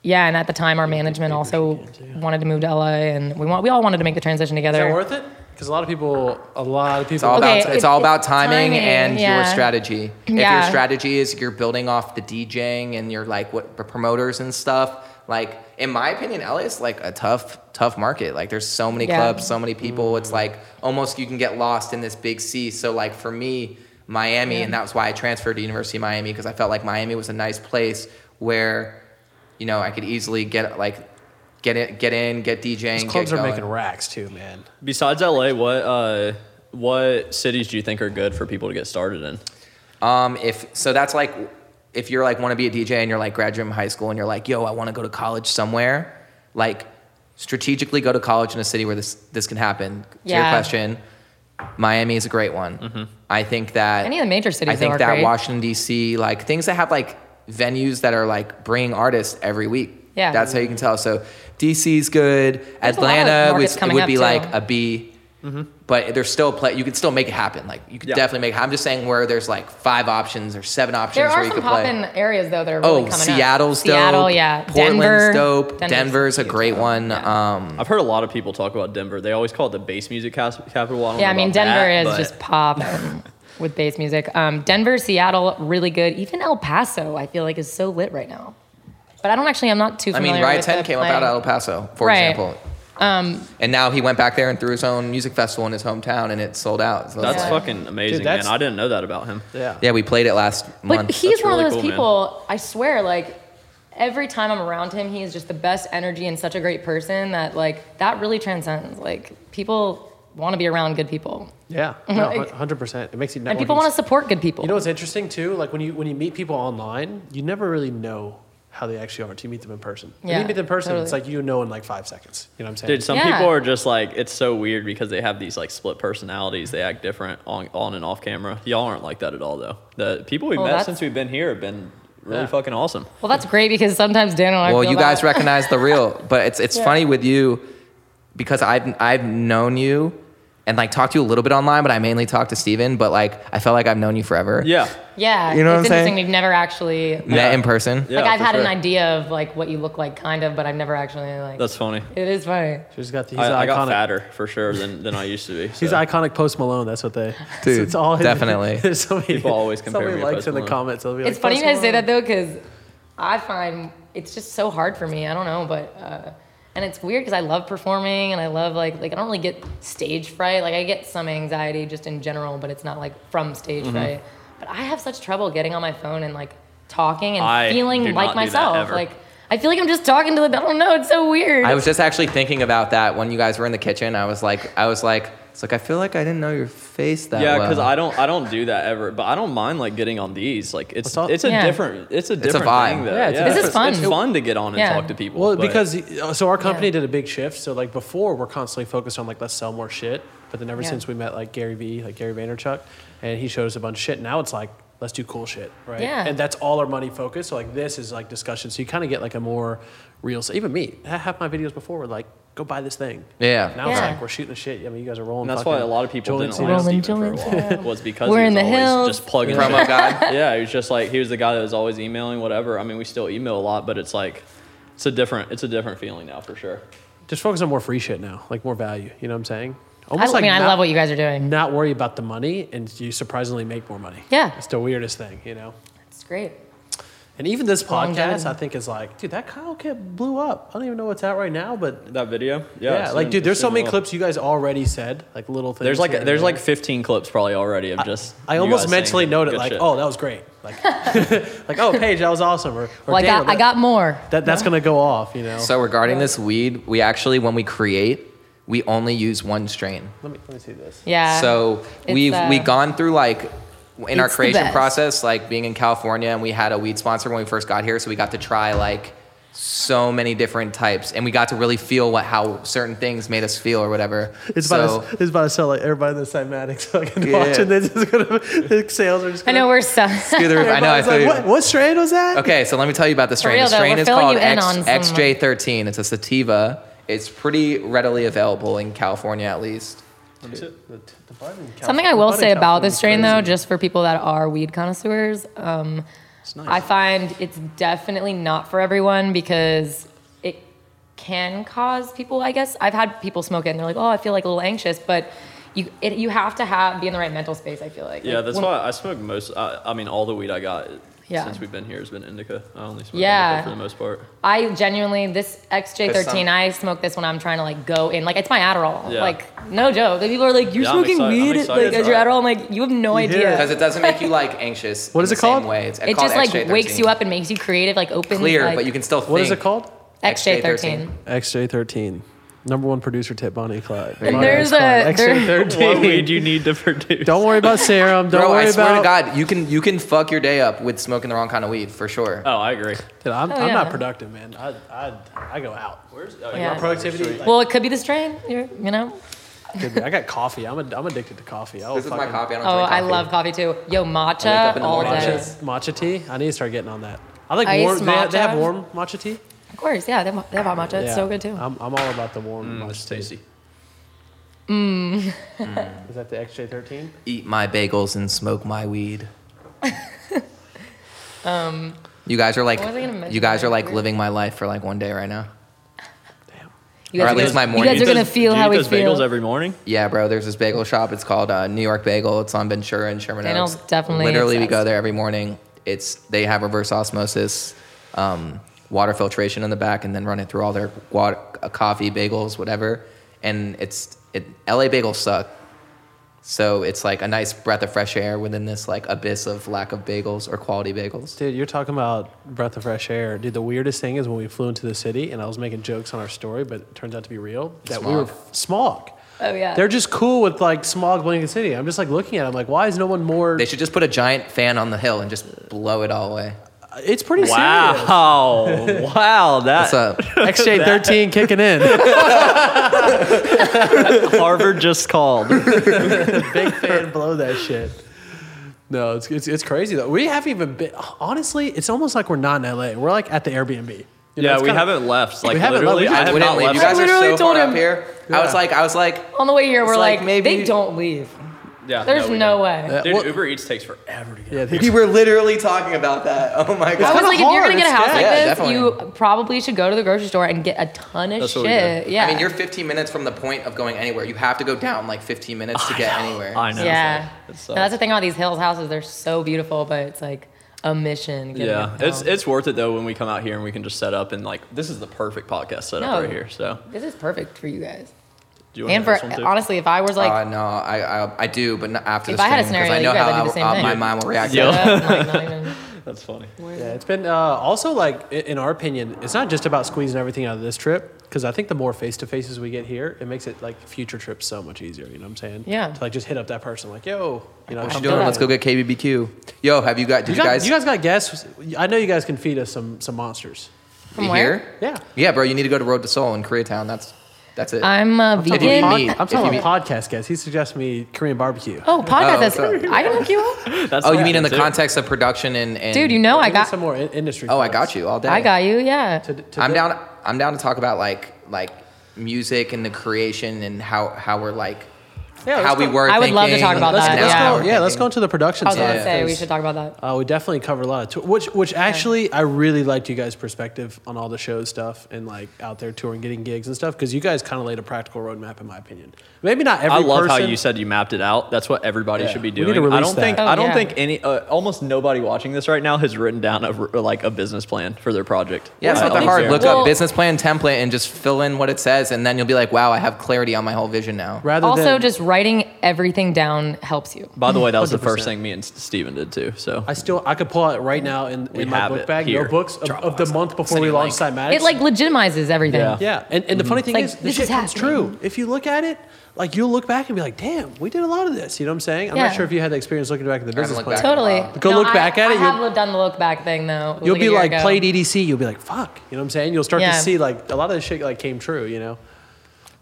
yeah, and at the time, our management also wanted to move to LA, and we want we all wanted to make the transition together. Is together. that worth it? Because a lot of people, a lot of people. It's all Okay, about it's it- all about timing, timing, and your yeah. strategy. If Yeah. your strategy is you're building off the DJing and you're like what the promoters and stuff, like in my opinion, LA is like a tough tough market. Like there's so many Yeah. clubs, so many people. It's like almost you can get lost in this big sea. So like for me, Miami, and that was why I transferred to University of Miami because I felt like Miami was a nice place where, you know, I could easily get like get in, get in, get DJing. These clubs get are going. making racks too, man. Besides LA, what uh, what cities do you think are good for people to get started in? Um, if so, that's like if you're like want to be a DJ and you're like graduating high school and you're like, yo, I want to go to college somewhere. Like, strategically go to college in a city where this this can happen. To your question, Miami is a great one. I think that Any of the major cities I think that great. Washington D.C. like things that have like venues that are like bringing artists every week. Yeah. that's how you can tell. So D.C.'s good. There's a lot of Atlanta was, would be too. like a B. But there's still play. You can still make it happen. Like you could Yeah. definitely make. It, I'm just saying where there's like five options or seven options There where are you some could play. poppin' areas though that are really Oh, coming Seattle's up. dope. Seattle, yeah. Portland's Denver. dope. Denver's Denver's a great though. one. Yeah. Um, I've heard a lot of people talk about Denver. They always call it the bass music capital. I don't Yeah, know I mean Denver that, is but just pop <laughs> with bass music. Um, Denver, Seattle, really good. Even El Paso, I feel like is so lit right now. But I don't actually. I'm not too I mean, Riot with 10 the came up out of El Paso, for Right. example. Um, And now he went back there and threw his own music festival in his hometown, and it sold out. So that's like- fucking amazing, that's- man. I didn't know that about him. Yeah. yeah, we played it last But month. he's That's one really of those cool, man. people, I swear, like every time I'm around him, he is just the best energy and such a great person that like that really transcends. Like people want to be around good people. Yeah. <laughs> No, 100%. It makes you And people want to support good people. You know what's interesting too? Like when you when you meet people online, you never really know how they actually are until you meet them in person. When Yeah, you meet them in person, it's like you know in like five seconds. You know what I'm saying? Dude, some Yeah. people are just like it's so weird because they have these like split personalities. They act different on on and off camera. Y'all aren't like that at all though. The people we've Well, met since we've been here have been really Yeah. fucking awesome. well, that's great because sometimes Dan and I well, feel you guys that. recognize the real, but it's it's <laughs> Yeah. funny with you because I've I've known you and like talked to you a little bit online, but I mainly talked to Steven, but like I felt like I've known you forever. Yeah. Yeah, You know what it's I'm saying? interesting. We've never actually Met in person. Yeah, like I've for had an idea of like what you look like, kind of, but I've never actually like. That's funny. it is funny. She's got the, he's I, I iconic. got fatter for sure than, than I used to be. He's iconic Post Malone. That's what they. <laughs> Dude, it's all definitely. <laughs> There's so many, People always so compare many me to likes Post in the comments. They'll It's funny you "Post guys say that though, because I find it's just so hard for me. I don't know, but uh, and it's weird because I love performing and I love like like I don't really get stage fright. Like I get some anxiety just in general, but it's not like from stage Mm-hmm. fright. But I have such trouble getting on my phone and like talking and I feeling like myself. Like I feel like I'm just talking to the. I don't know. It's so weird. I was just actually thinking about that when you guys were in the kitchen. I was like, I was like, it's like I feel like I didn't know your face that well. yeah, well. because I don't I don't do that ever, but I don't mind like getting on these. Like it's It's all- it's a Yeah. different it's a a different vibe. thing. Though. Yeah, it's yeah, This is fun. It's fun to get on and Yeah. talk to people. Well, but- because uh, so our company Yeah. did a big shift. So like before, we're constantly focused on like let's sell more shit. But then ever Yeah. since we met like Gary Vee, like Gary Vaynerchuk, and he showed us a bunch of shit. Now it's like let's do cool shit, right? Yeah. And that's all our money focused. So like this is like discussion. So you kind of get like a more real. So even me, half my videos before were like go buy this thing. Yeah. Now it's Yeah. like we're shooting the shit. I mean, you guys are rolling. and that's why fucking a lot of people Joel didn't Encino. like Rolling Steven for a while. Was because We're he in was the always hills. just plugging Promo shit. god. <laughs> Yeah, he was just like he was the guy that was always emailing whatever. I mean, we still email a lot, but it's like it's a different it's a different feeling now for sure. Just focus on more free shit now, like more value. You know what I'm saying? I, I mean, I not- love what you guys are doing. Not worry about the money, and you surprisingly make more money. Yeah. it's the weirdest thing, you know. It's great. And even this podcast. I think, is like, dude, that Kyle kid blew up. I don't even know what's out right now, but That video, yeah, yeah, like, dude, there's so many well. clips you guys already said, like little things. There's like there's there. like 15 clips probably already of just. I you almost mentally saying noted like, shit. oh, that was great. Like, <laughs> <laughs> like, oh, Paige, that was awesome. Or, or Well, I Daniel, got I got more. that. That's gonna go off, you know. So regarding this weed, we actually when we create, we only use one strain. let me let me see this. Yeah. So It's, we've uh, we gone through like in our It's the creation process, like being in California, and we had a weed sponsor when we first got here, so we got to try like so many different types, and we got to really feel what how certain things made us feel or whatever. It's so, about to, it's about to sell like everybody in the cymatics <laughs> fucking Yeah. watching this is gonna the sales are just. I Gonna, know we're so. The. I know. I <laughs> like, what, what strain was that? Okay, so let me tell you about the strain. real the strain we're is called X, XJ13. It's a sativa. It's pretty readily available in California, at least. Something I will say about this strain, though, just just for people that are weed connoisseurs, um, I find it's definitely not for everyone because it can cause people. I guess I've had people smoke it and they're like, "Oh, I feel like a little anxious," but you it, you have to have be in the right mental space. I feel like. Yeah, Like, that's when- why I smoke most. I, I mean, all the weed I got Yeah. since we've been here has been indica. I only smoke Yeah. indica for the most part. I genuinely this XJ13. Some- um, I smoke this when I'm trying to like go in. Like it's my Adderall. Yeah. Like no joke. Like, people are like, "You're Yeah, smoking excited- weed like as your try it. Adderall." I'm like, you have no You hear idea. Because it doesn't make you like anxious. What in the it called? Same way. It's It just like XJ13. wakes you up and makes you creative, like open, Clear, like, but you can still think. What is it called? XJ13. XJ13. Number one producer tip Bonnie and Clyde. And Bonnie there's Clyde. a- there- XJ13. <laughs> What weed you need to produce? Don't worry about serum. Don't Bro, worry I swear about. to God, you can you can fuck your day up with smoking the wrong kind of weed for sure. Oh, I agree. Dude, I'm, Oh, I'm yeah. not productive, man. I, I, I go out. Where's oh, Yeah. My productivity. like, Well, it could be the strain. You're, you know. could be. I got coffee. I'm, a, I'm addicted to coffee. I will This is my fucking- coffee. I don't Oh, drink I coffee. love coffee too. Yo, matcha up in the all morning, day. Matcha, matcha tea. I need to start getting on that. I like Ice warm. They have, they have warm matcha tea. Of course, yeah, they have, they have hot matcha. It's Yeah. so good too. I'm, I'm all about the warm Mm, matcha it's tea. tasty. Mm. <laughs> Is that the XJ13? Eat my bagels and smoke my weed. <laughs> you guys are like what was I gonna mention you guys are like living my life for like one day right now. You Or guys at are least gonna- my You guys are gonna Does- feel do you how eat we those feel. bagels every morning. Yeah, bro. There's this bagel shop. It's called uh, New York Bagel. It's on Ventura and Sherman Daniel's Oaks. definitely Literally, we obsessed. go there every morning. It's they have reverse osmosis, um, water filtration in the back, and then run it through all their water, uh, coffee, bagels, whatever. And it's it. LA bagels suck. So it's like a nice breath of fresh air within this like abyss of lack of bagels or quality bagels. Dude, you're talking about breath of fresh air. Dude, the weirdest thing is when we flew into the city, and I was making jokes on our story, but it turns out to be real. That we were Smog. smog. Oh yeah. They're just cool with like smog blowing the city. I'm just like looking at. it. I'm like, why is no one more? They should just put a giant fan on the hill and just blow it all away. It's pretty serious. <laughs> Wow, wow, What's <laughs> that up? XJ13 kicking in. <laughs> Harvard just called. Big fan, blow that shit. No, it's, it's it's crazy though. We haven't even been. Honestly, it's almost like we're not in LA. We're like at the Airbnb. You know, yeah, we kinda- haven't left. Like We haven't left. literally, We I have We not left. You guys I are literally so far told up him- here. I was like, I was like, On the way here, we're like, like maybe- they don't leave. Yeah, There's we no way. Yeah, Dude, well- Uber Eats takes forever to get. Yeah, they- we were literally talking about that. <laughs> Oh my god! I was kinda like, if you're gonna get a house good. like Yeah, this, definitely. you probably should go to the grocery store and get a ton of That's what we shit. did. Yeah. I mean, you're 15 minutes from the point of going anywhere. You have to go down like 15 minutes to get anywhere. I know. yeah. It No, sucks. that's the thing about these hills houses. They're so beautiful, but it's like a mission. Yeah, it's it's worth it though when we come out here and we can just set up and like this is the perfect podcast setup No. right here. So This is perfect for you guys. Do you want And to for this one too? honestly, if I was like, uh, no, I, I I do, but not after If the I had a stream, 'cause scenario, I know you guys how would do the same uh, thing. my mom will react. to Yeah. it. set like, <laughs> That's funny. Yeah, it's been uh, also like in our opinion, it's not just about squeezing everything out of this trip because I think the more face to faces we get here, it makes it like future trips so much easier. You know what I'm saying? Yeah. To like just hit up that person like, yo, you know, What I'm you doing? good. Let's go get KBBQ. Yo, have you got? Did You, you, got, guys? you guys got guests? I know you guys can feed us some some monsters. From you where? here? Yeah. Yeah, bro. You need to go to Road to Seoul in Koreatown. That's that's it. I'm a If you vegan. meet- Pod- I'm if talking you about podcast guests. He suggests me Korean barbecue. Oh, oh podcast. Oh, that's, what's up? I can hook you up. <laughs> That's oh, you mean in the happened, too. context of production and, and Dude, you know I We need got. some more in- industry. Oh, I got you all day. I got you. Yeah. To- to I'm the- down. I'm down to talk about like like music and the creation and how how we're like Yeah, how we go- were. I would love to talk about Let's, that, let's yeah. go. Yeah, let's go into the production I was side. gonna say we should talk about that. Uh, we definitely cover a lot of tour, which which actually I really liked you guys' perspective on all the show stuff and like out there touring, getting gigs and stuff because you guys kind of laid a practical roadmap in my opinion. Maybe not every. I love how you said you mapped it out. That's what everybody Yeah, should be we need doing. to I don't think. Oh, I don't yeah. think any uh, almost nobody watching this right now has written down a, r- like a business plan for their project. Yeah, it's I not that hard. Look Well- up business plan template and just fill in what it says, and then you'll be like, wow, I have clarity on my whole vision now. rather Also, than just writing everything down helps you. By the way, that was the 100%. first thing me and S- Steven did too. So I still I could pull out right now in, We in my have book it bag here. notebooks of, of the Dropbox. month before Send we you a launched link. Cymatics. It like legitimizes everything. Yeah. yeah, and, and the funny thing like, is, the this shit is comes happening. true. If you look at it, like you'll look back and be like, damn, we did a lot of this. You know what I'm saying? I'm Yeah. not sure if you had the experience looking back at the haven't business looked plan. back. Totally. Wow. Go look I- back at I it, have you'll- done the look back thing though. It was You'll like a be year like ago. played EDC. You'll be like, fuck. You know what I'm saying? You'll start Yeah. to see like a lot of this shit like came true. You know?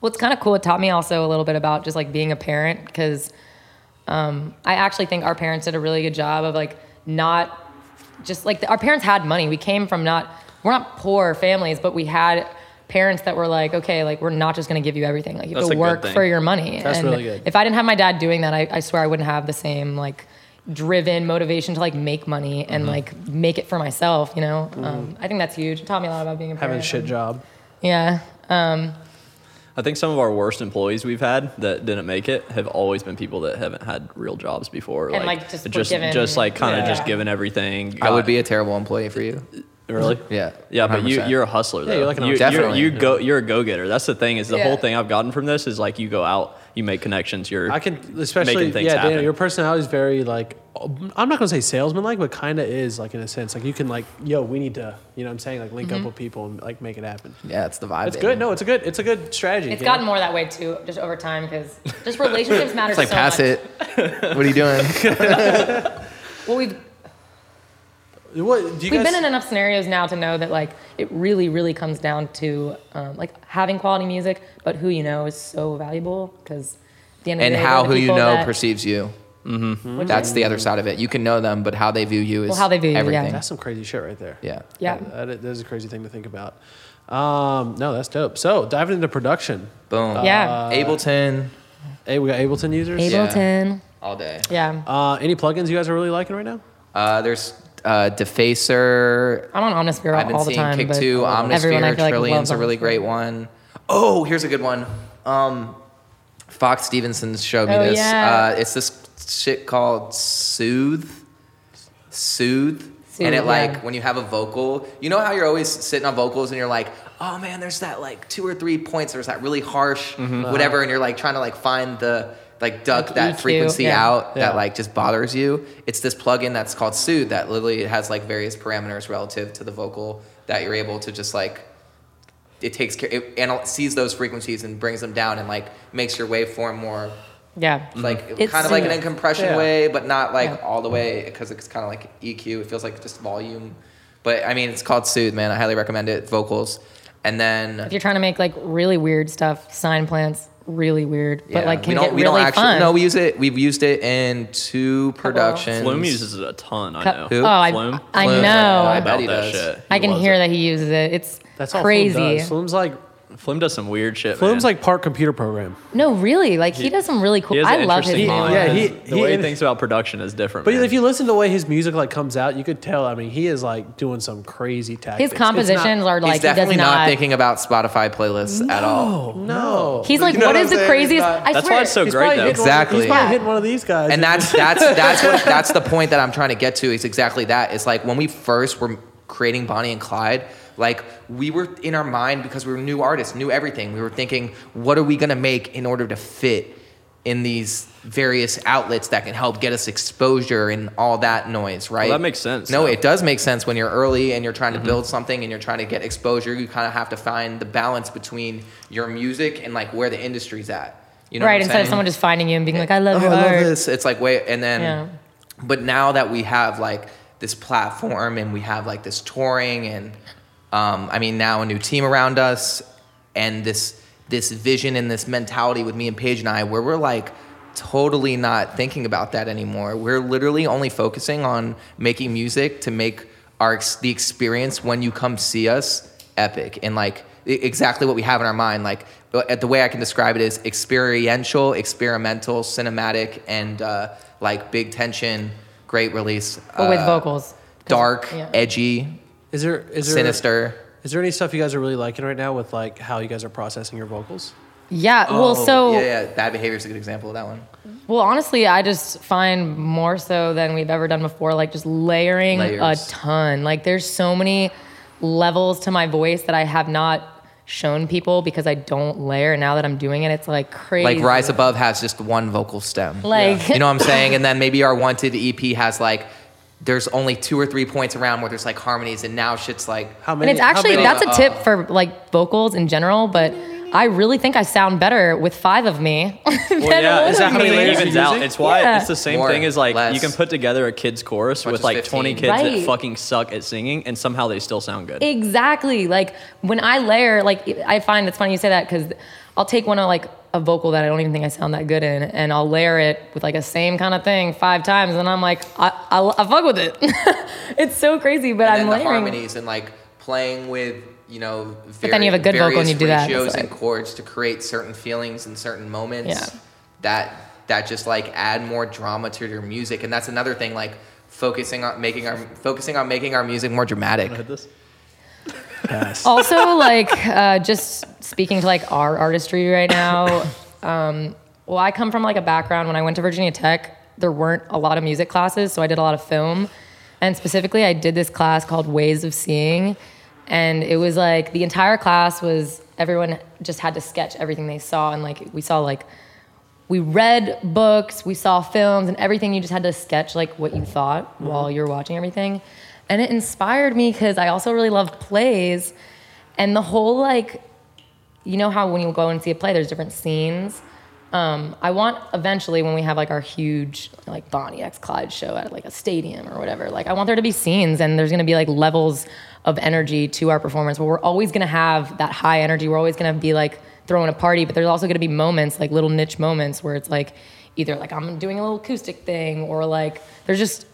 Well, it's kind of cool. It taught me also a little bit about just like being a parent because um, I actually think our parents did a really good job of like not just like our parents had money. We came from not we're not poor families, but we had parents that were like, okay, like we're not just going to give you everything. Like you have That's to work for your money. That's and really good. If I didn't have my dad doing that, I, I swear I wouldn't have the same like driven motivation to like make money and Mm-hmm. like make it for myself. You know, um, I think that's huge. It taught me a lot about being a parent. Having a shit job. Yeah. Um, I think some of our worst employees we've had that didn't make it have always been people that haven't had real jobs before. And, like, just just, given- just like kind of Yeah. just given everything. I would uh, be a terrible employee for you. really. Yeah. Yeah, but you 100%. you're a hustler though. Yeah, you're like an you. Definitely. You go you're a go getter. That's the thing is the Yeah. whole thing I've gotten from this is like you go out, you make connections. You're I can, especially, making things yeah, Daniel, happen. your personality is very like, I'm not gonna say salesman like, but kind of is like in a sense. Like you can like, yo, we need to, you know what I'm saying? Like link Mm-hmm. up with people and like make it happen. Yeah, it's the vibe. It's good. No, it's a good, it's a good strategy. It's you know? gotten more that way too, just over time, because just <laughs> relationships matter It's like so pass much. it. what are you doing? <laughs> Well, we've What, do you we've guys, been in enough scenarios now to know that like it really, really comes down to um, like having quality music, but who you know is so valuable because the end of and the day, how the who you know that- perceives you. Which That's the other side of it. You can know them, but how they view you is Well, how they view you, yeah. everything. that's some crazy shit right there. Yeah. yeah. That, that is a crazy thing to think about. Um, no, that's dope. So diving into production. Boom. Yeah. Ableton. Hey, we got Ableton users. Yeah. Ableton. all day. Yeah. Uh, any plugins you guys are really liking right now? Uh, there's uh, Defacer. I'm on Omnisphere I've been all the seeing time. Kick 2, Omnisphere, feel like, Trilian's a really Omnisphere. great one. Oh, here's a good one. Um, Fox Stevenson showed me Oh, this. yeah. Uh, it's this shit called Soothe. Soothe. Soothe, and it like yeah. when you have a vocal, you know how you're always sitting on vocals and you're like, oh man, there's that like two or three points, there's that really harsh Mm-hmm. whatever, and you're like trying to like find the like duck Like that EQ, frequency yeah. out Yeah. that like just bothers you. It's this plugin that's called Soothe that literally has like various parameters relative to the vocal that you're able to just like it takes care it anal- sees those frequencies and brings them down and like makes your waveform more Yeah. like It's kind of like an soothe. incompression Yeah. way, but not like Yeah. all the way because it's kind of like EQ. It feels like just volume. But I mean, it's called Soothe, man. I highly recommend it. Vocals, and then If you're trying to make like really weird stuff, sign plants, really weird, but yeah, like we can don't get we really don't actually fun. no we use it. We've used it in two productions. Flume uses it a ton. I know. Who? Oh, I, Flume? I Flume, know. I I bet bet he that does. shit. I can hear it. that he uses it. It's That's all crazy. Flume does. Flume's like Flume does some weird shit. Flume's man. like part computer program. No, really. Like he, does some really cool. I love his mind. Yeah, he- the he- way he thinks about production is different. But man. if you listen to the way his music like comes out, you could tell. I mean, he is like doing some crazy tactics. His It's not- compositions are like He's definitely he does not, not. thinking about Spotify playlists at all. No, He's like, You know what what is the craziest? Not- I That's swear, why it's so great though. Exactly. he's probably hitting one of these guys. and that's that's <laughs> that's what that's the point that I'm trying to get to is exactly that. It's like when we first were creating Bonnie and Clyde, like we were in our mind because we were new artists, knew everything. We were thinking, what are we gonna make in order to fit in these various outlets that can help get us exposure and all that noise, right? that makes sense, No, though. it does make sense when you're early and you're trying Mm-hmm. to build something and you're trying to get exposure. You kind of have to find the balance between your music and like where the industry's at. You know right? I'm Instead of someone just finding you and being like, I love oh, your I love art. this. It's like wait, and then, Yeah. but now that we have like this platform and we have like this touring and, um, I mean now a new team around us and this this vision and this mentality with me and Paige and I, where we're like totally not thinking about that anymore. We're literally only focusing on making music to make our the experience when you come see us epic and like exactly what we have in our mind. Like uh, the way I can describe it is experiential, experimental, cinematic, and uh, like big tension, great release. but with uh, vocals. dark, yeah. edgy, is there is there sinister. Is there any stuff you guys are really liking right now with like how you guys are processing your vocals? Yeah. well, Oh, so yeah, yeah, bad behavior is a good example of that one. Well, honestly, I just find more so than we've ever done before, like just layering Layers. a ton. Like there's so many levels to my voice that I have not shown people because I don't layer. And now that I'm doing it, it's like crazy. Like Rise Above has just one vocal stem. Like You know what I'm <laughs> saying? And then maybe our Wanted EP has like, there's only two or three points around where there's like harmonies, and now shit's like, How and many? it's actually many- that's a tip uh, for like vocals in general, but I really think I sound better with five of me. <laughs> Well, than yeah, one is that how many layers evens out? It's why Yeah. it's the same More, thing as like less. you can put together a kids chorus Much with like 15. 20 kids Right. that fucking suck at singing, and somehow they still sound good. Exactly. Like when I layer, like I find it's funny you say that because I'll take one of like a vocal that I don't even think I sound that good in, and I'll layer it with like a same kind of thing five times, and I'm like, I, I, I fuck with it. <laughs> it's so crazy, but and I'm then the layering. harmonies and like playing with, you know, But then you have a good vocal and you do that, ratios it's and chords to create certain feelings and certain moments Yeah. that that just like add more drama to your music. And that's another thing, like focusing on making our focusing on making our music more dramatic. Pass. also like uh, just speaking to like our artistry right now um, well i come from like a background when i went to virginia tech there weren't a lot of music classes so i did a lot of film and specifically i did this class called ways of seeing and it was like the entire class was everyone just had to sketch everything they saw and like we saw like we read books, we saw films, and everything. You just had to sketch like what you thought while you're watching everything, and it inspired me because I also really love plays, and the whole like, you know how when you go and see a play, there's different scenes. Um, I want eventually when we have like our huge like Bonnie X Clyde show at like a stadium or whatever, like I want there to be scenes and there's gonna be like levels of energy to our performance, but we're always gonna have that high energy. We're always gonna be like throwing a party, but there's also gonna be moments like little niche moments where it's like either like I'm doing a little acoustic thing or like there's just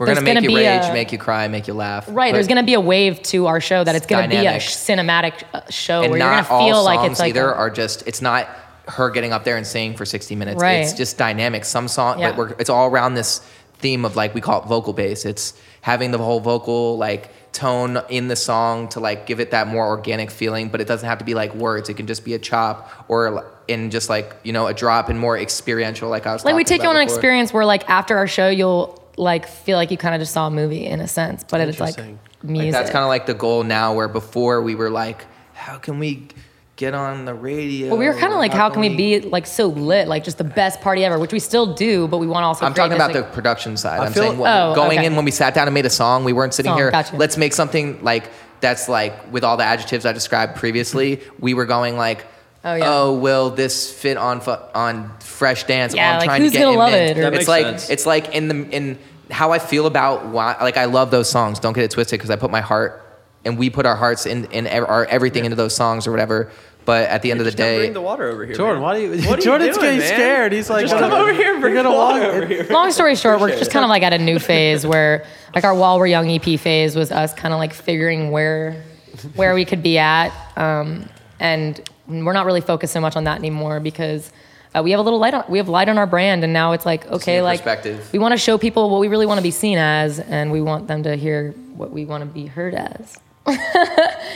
We're there's gonna make you rage, a- make you cry, make you laugh. Right, there's gonna be a wave to our show that it's gonna be a cinematic uh, show and where you're not gonna feel like it's like either a- are just it's not her getting up there and singing for 60 minutes. Right. It's just dynamic. Some song, Yeah. but we're, it's all around this theme of like we call it vocal bass. It's having the whole vocal like tone in the song to like give it that more organic feeling, but it doesn't have to be like words. It can just be a chop or in just like you know a drop and more experiential. Like I was like we take you on an experience where like after our show you'll like feel like you kind of just saw a movie in a sense, but it's like music. Like that's kind of like the goal now. Where before we were like, how can we get on the radio? Well, we were kind of like, how can we be like so lit, like just the best party ever, which we still do, but we want to also. I'm talking this, about the production side. I I'm feel- saying when- Oh, going okay. in when we sat down and made a song, we weren't sitting Song, here. gotcha. Let's make something like that's like with all the adjectives I described previously. We were going like, Oh, yeah. oh, will this fit on fu- on Fresh Dance? Yeah, oh, I'm like, trying who's to get gonna in love Mint. it, or- That it's like sense. it's like in the in how I feel about why. Like I love those songs. Don't get it twisted because I put my heart and we put our hearts in in our everything into those songs or whatever. But at the end of the Just come day, bring the water over here. Jordan, man. why do you? <laughs> What are Jordan's doing, getting man? scared. He's like, Just come over here and <laughs> we're bring gonna the walk. water over here. Long story short, we're just kind of like at a new <laughs> phase where like our While We're Young EP phase was us kind of like figuring where where we could be at, um, and we're not really focused so much on that anymore because. Uh, we have a little light on we have light on our brand and now it's like okay new like perspective. we want to show people what we really want to be seen as and we want them to hear what we want to be heard as <laughs>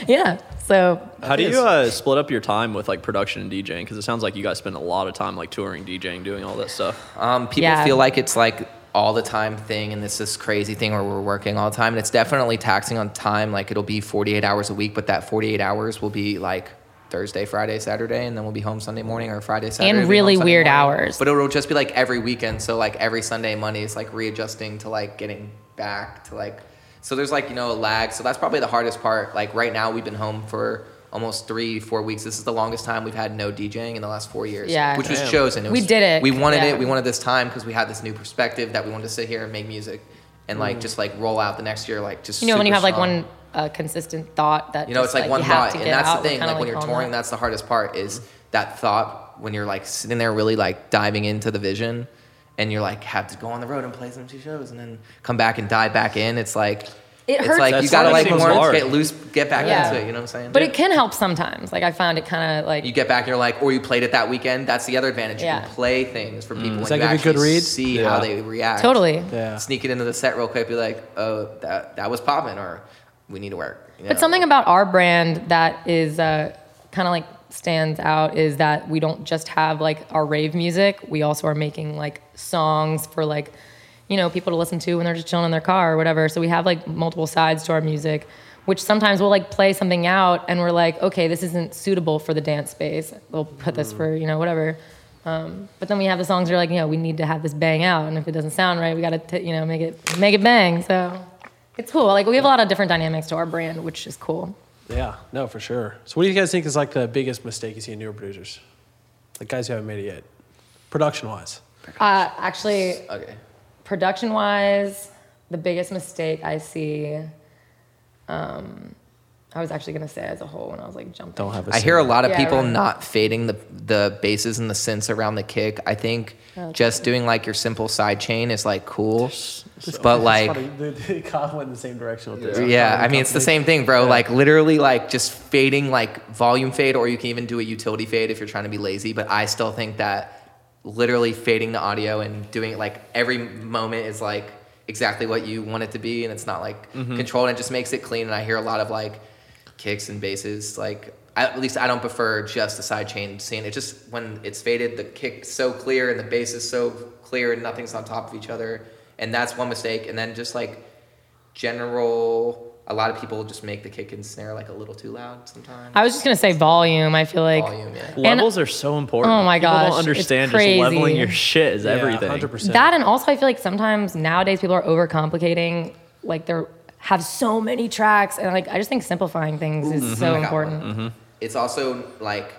yeah so How do you uh, split up your time with like production and DJing? Because it sounds like you guys spend a lot of time like touring, DJing, doing all that stuff. Um, people Yeah. feel like it's like all the time thing and it's this crazy thing where we're working all the time and it's definitely taxing on time like it'll be 48 hours a week but that 48 hours will be like thursday friday saturday and then we'll be home sunday morning or friday saturday And we'll be home really weird morning. hours. but it'll just be like every weekend so like every sunday monday is like readjusting to like getting back to like so there's like you know a lag so that's probably the hardest part like right now we've been home for almost three four weeks this is the longest time we've had no djing in the last four years Yeah. which was chosen it We did it, we wanted yeah. it we wanted this time because we had this new perspective that we wanted to sit here and make music and like mm. just like roll out the next year like just you know when you super have like one uh, consistent thought that you know just, it's like, one thought and that's out, the thing kinda like when you're touring that. that's the hardest part is that thought when you're like sitting there really like diving into the vision and you're like have to go on the road and play some two shows and then come back and dive back in it's like It it's hurts. like you gotta like more hard. get loose get back Yeah. into it you know what i'm saying but it can help sometimes like i found it kind of like you get back and you're like, or you played it that weekend. That's the other advantage. You Yeah. can play things for people. Does and that you give you a good read? See Yeah. how they react. Totally. Yeah. Sneak it into the set real quick. Be like, oh, that that was popping, or we need to work. you But something about our brand that is uh, kind of like stands out is that we don't just have like our rave music. We also are making like songs for like, you know, people to listen to when they're just chilling in their car or whatever. So we have like multiple sides to our music, which sometimes we'll like play something out and we're like, okay, this isn't suitable for the dance space. We'll put this for, you know, whatever. Um, but then we have the songs that are like, you know, we need to have this bang out, and if it doesn't sound right, we got to, you know, make it make it bang. So it's cool. Like we have a lot of different dynamics to our brand, which is cool. Yeah, no, for sure. So, what do you guys think is like the biggest mistake you see in newer producers? Like guys who haven't made it yet, production wise. Uh, actually, Okay. production wise, the biggest mistake I see, um, I was actually gonna say as a whole when I was like jumping. Don't have a I hear a lot of Yeah, people right. not fading the the bases and the synths around the kick. I think Oh, just doing like your simple side chain is like cool, It's but like funny. The, the Kyle <laughs> went in the same direction with this. Yeah, I mean it's the same thing, bro. Yeah. Like literally, like just fading, like volume fade, or you can even do a utility fade if you're trying to be lazy. But I still think that literally fading the audio and doing it like every moment is like exactly what you want it to be, and it's not like mm-hmm. controlled. And it just makes it clean. And I hear a lot of like kicks and basses. Like I, at least I don't prefer just the sidechain scene. It just when it's faded, the kick's so clear and the bass is so clear and nothing's on top of each other. And that's one mistake. And then just like general a lot of people just make the kick and snare like a little too loud sometimes. I was just gonna say volume. I feel like Volume, yeah. Levels are so important. Oh my People gosh, don't it's understand just leveling your shit is everything. Hundred percent. that, and also I feel like sometimes nowadays people are overcomplicating. Like they're have so many tracks, and like I just think simplifying things is mm-hmm. so I got important. one. It's also like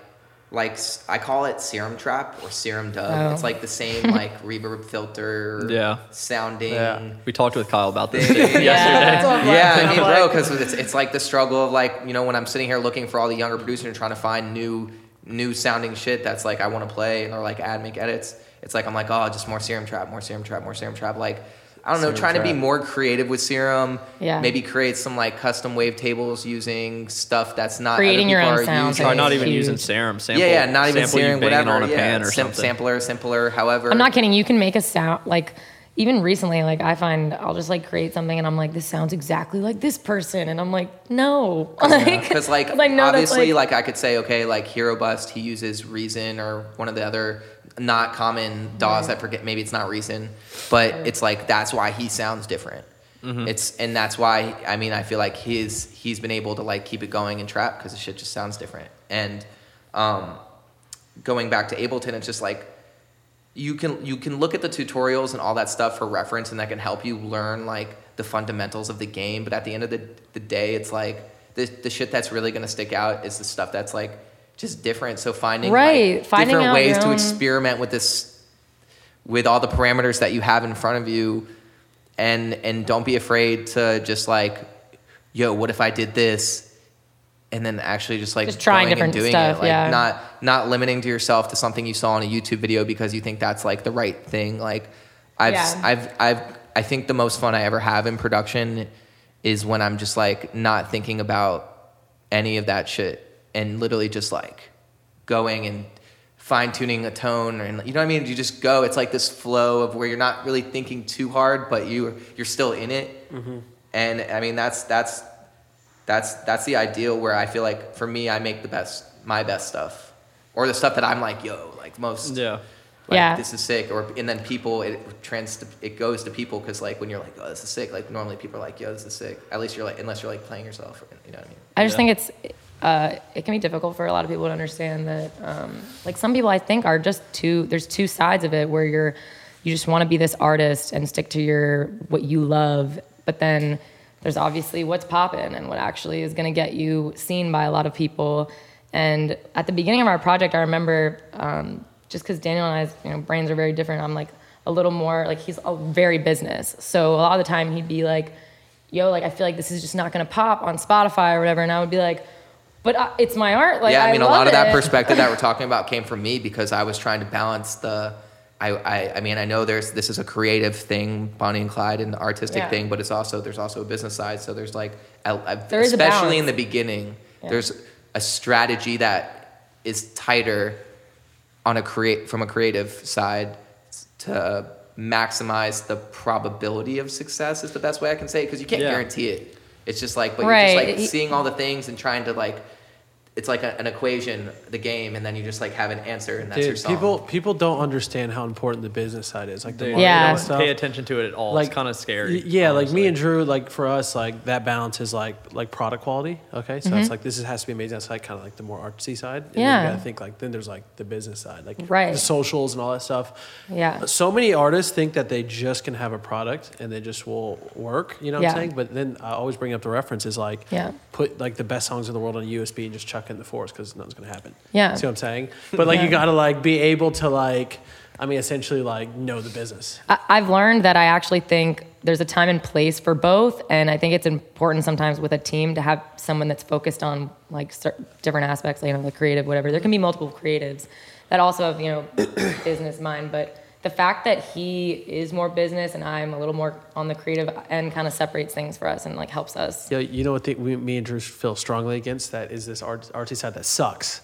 like s- I call it serum trap or serum dub. Oh. It's like the same <laughs> like reverb filter Yeah. sounding. Yeah. We talked with Kyle about this <laughs> yesterday. Yeah. Yeah, I mean, bro, because <laughs> it's it's like the struggle of like you know when I'm sitting here looking for all the younger producers and trying to find new new sounding shit that's like I want to play and or like add make edits. It's like I'm like oh just more serum trap, more serum trap, more serum trap. Like I don't know, Serum trying to be more creative with serum. Yeah. Maybe create some like custom wavetables using stuff that's not Creating other your own are sounds, using. Or not even huge. using serum. Sample, yeah, yeah, not even sample serum, banging whatever. on a yeah, pan or sim- something. Sampler, simpler, however. I'm not kidding. You can make a sound like even recently, like I find I'll just like create something and I'm like, this sounds exactly like this person, and I'm like, no, <laughs> Because like, <laughs> I know that's, obviously like, I could say okay like Herobust he uses Reason or one of the other not common DAWs that forget maybe it's not Reason but it's like that's why he sounds different. It's and that's why I mean I feel like his he's been able to like keep it going in trap because the shit just sounds different. And um, going back to Ableton it's just like you can you can look at the tutorials and all that stuff for reference and that can help you learn like the fundamentals of the game but at the end of the, the day it's like the, the shit that's really to stick out is the stuff that's like just different. So finding Right, like, finding different ways to experiment with this with all the parameters that you have in front of you and and don't be afraid to just like yo what if i did this? And then actually just like Just trying going and different doing stuff, it. Like yeah. not not limiting to yourself to something you saw on a youtube video because you think that's like the right thing. Like i've Yeah. i've i've i think the most fun i ever have in production is when i'm just like not thinking about any of that shit and literally just like going and fine tuning a tone and you know what I mean? You just go. It's like this flow of where you're not really thinking too hard, but you you're still in it. Mm-hmm. And I mean that's that's that's that's the ideal where I feel like for me I make the best my best stuff. Or the stuff that I'm like, yo, like most Yeah. like, Yeah. this is sick or and then people it trans it goes to people because like when you're like oh this is sick like normally people are like yo this is sick at least you're like unless you're like playing yourself you know what I mean I just Yeah. think it's uh, it can be difficult for a lot of people to understand that um, like some people I think are just two there's two sides of it where you're you just want to be this artist and stick to your what you love but then there's obviously what's popping and what actually is going to get you seen by a lot of people. And at the beginning of our project I remember um, just because Daniel and I's you know brains are very different I'm like a little more like he's very business. So a lot of the time he'd be like yo, like I feel like this is just not gonna pop on Spotify or whatever, and I would be like, but uh, it's my art. Like yeah, I mean, a love lot of that it. perspective that we're <laughs> talking about came from me because I was trying to balance the. I, I, I mean, I know there's this is a creative thing, Bonnie and Clyde, and the artistic Yeah. thing, but it's also there's also a business side. So there's like, I, I, There is especially in the beginning, Yeah. there's a strategy that is tighter on a create from a creative side to maximize the probability of success is the best way I can say it because you can't Yeah. guarantee it. It's just like, but Right. you're just like He- seeing all the things and trying to like, it's like a, an equation, the game, and then you just like have an answer and that's your Dude, song. people people don't understand how important the business side is. Like the Dude, marketing Yeah. and stuff. Pay attention to it at all. it's kind of scary. y- Yeah, like me and Drew, like for us, like that balance is like like product quality. Okay, so it's mm-hmm. like this is, has to be amazing. That's like kind of like the more artsy side. And then Yeah. you gotta think like then there's like the business side, like Right. the socials and all that stuff. Yeah. So many artists think that they just can have a product and they just will work. You know what Yeah. I'm saying? But then I always bring up the reference is like Yeah. put like the best songs in the world on a USB and just chuck it in the force because nothing's gonna happen. Yeah. See what I'm saying? But like you gotta like be able to like. I mean, essentially, like know the business. I, I've learned that I actually think there's a time and place for both, and I think it's important sometimes with a team to have someone that's focused on like different aspects, you know, the creative, whatever. There can be multiple creatives that also have you know <coughs> business mind, but the fact that he is more business and I'm a little more on the creative end kind of separates things for us and like helps us. Yeah, you know what the, we, me and Drew feel strongly against that is this art, artsy side that sucks.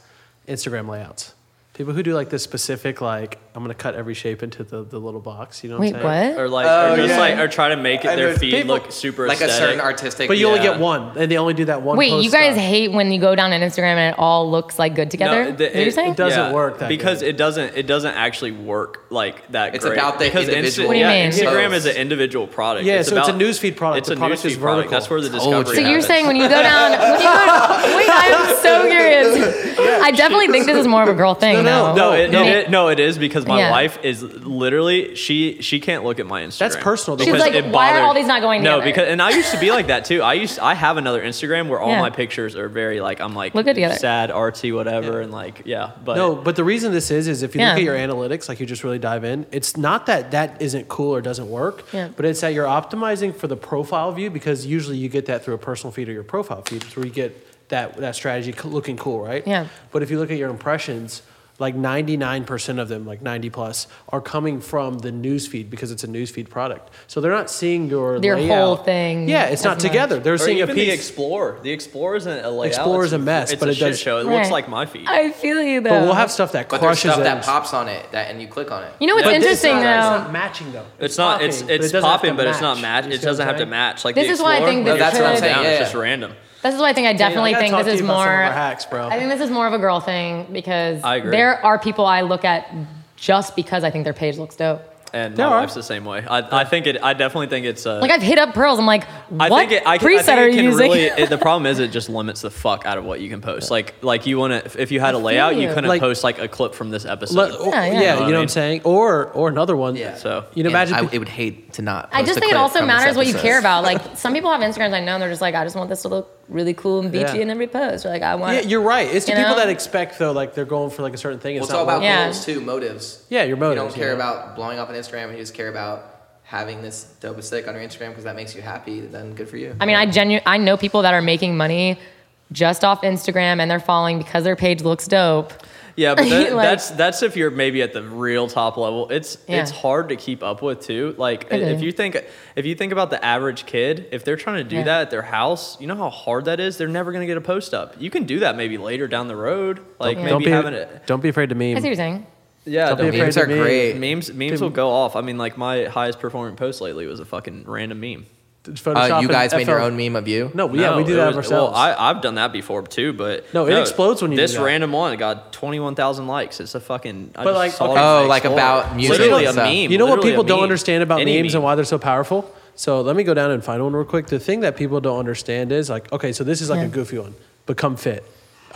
Instagram layouts. People who do like this specific, like I'm gonna cut every shape into the, the little box. You know what Wait, I'm saying? what? Or like, Oh, or just yeah. like, or try to make I it, their know, feed people- look super like a aesthetic. certain artistic. But you only Yeah. get one, and they only do that one. Wait, post you guys stuff. hate when you go down on Instagram and it all looks like good together? No, Is the- that what you're it- saying? it doesn't work that because good. it doesn't it doesn't actually work like that. It's great. about the because individual What do you yeah, mean? Instagram is an individual product. Yeah, so it's a about- newsfeed product. It's The a product is newsfeed product. vertical. That's where the Told discovery. you. So you're happens. saying when you go down, <laughs> when you go, wait, I'm so curious. <laughs> I definitely think this is more of a girl thing, No, no, though. No, it, No. it- no, it is because my Yeah. wife is literally she she can't look at my Instagram. That's personal, though. She's because like, it "Why are bothered- all these not going No, together?" because and I used to be like that too. I used I have another Instagram where all Yeah. my pictures are very like I'm like Look good together. sad, artsy, whatever, and like yeah. But No, but the reason this is is if you Yeah. look at your analytics, like you just really dive in, it's not that that isn't cool or doesn't work, Yeah. but it's that you're optimizing for the profile view because usually you get that through a personal feed or your profile feed, it's where you get that that strategy co- looking cool, right? Yeah. But if you look at your impressions, like 99% of them, like 90 plus, are coming from the newsfeed because it's a newsfeed product. So they're not seeing your Their layout. whole thing Yeah, it's not much. together. They're Or seeing a even the piece. Explorer. The Explorer isn't a layout. Explorer's it's a mess, it's but a it does- show. It looks like my feed. I feel you though. but we'll have stuff that But there's crushes stuff that pops on it that and you click on it. You know what's But interesting it's though? It's not matching though. It's not. popping, It's it's doesn't have popping, but it's not match. match. It doesn't have to match. Like This is why I Explorer, think when that's what I'm saying, It's just random. This is why I think I definitely I think this is you about some of more. hacks, bro. I think this is more of a girl thing because I agree. there are people I look at just because I think their page looks dope. And There my are. wife's the same way. I, I think it. I definitely think it's. Uh, Like I've hit up pearls. I'm like, I what think it, I, can- I preset think are you using? really. It, the <laughs> problem is it just limits the fuck out of what you can post. Like like you want to if you had a layout, you you. couldn't Like- post like a clip from this episode. Let- Yeah, yeah. yeah, You know you what I know what I'm saying? Or or another one. Yeah, so- you know, And imagine. I, it would hate to not. I just a think it also matters what you care about. Like <laughs> some people have Instagrams I know, and they're just like, I just want this to look really cool and beachy Yeah. in every post. Or like I want. yeah, you're right. It's the people know? that expect though, like they're going for like a certain thing. Well, It's it's all about working. Yeah. goals too, motives. Yeah, your motives, You don't care yeah. about blowing up on Instagram, and you just care about having this dope aesthetic on your Instagram because that makes you happy. Then good for you. I mean, I genu- I know people that are making money just off Instagram and they're following because their page looks dope. Yeah, but that, <laughs> Like- that's that's if you're maybe at the real top level. It's Yeah. it's hard to keep up with too. Like It if is. you think if you think about the average kid, if they're trying to do Yeah. that at their house, you know how hard that is. They're never gonna get a post up. You can do that maybe later down the road, like Yeah. maybe Don't be having it. don't be afraid to I see what you're saying. Yeah, Don't be the afraid memes to are meme. great. memes memes will go off. I mean, like my highest performing post lately was a fucking random meme. Photoshop Uh, you guys made your own meme of you. No, yeah, we do it that was- ourselves. Well, I, I've done that before too, but No, it explodes when you do This that. random one got twenty one thousand likes. It's a fucking. I But, just like, saw okay. on Oh, my like Explorer. about music Literally a stuff. meme. You know what literally a people don't understand about Any memes and why they're so powerful? So let me go down and find one real quick. The thing that people don't understand is like, okay, so this is like Yeah. a goofy one. Become fit.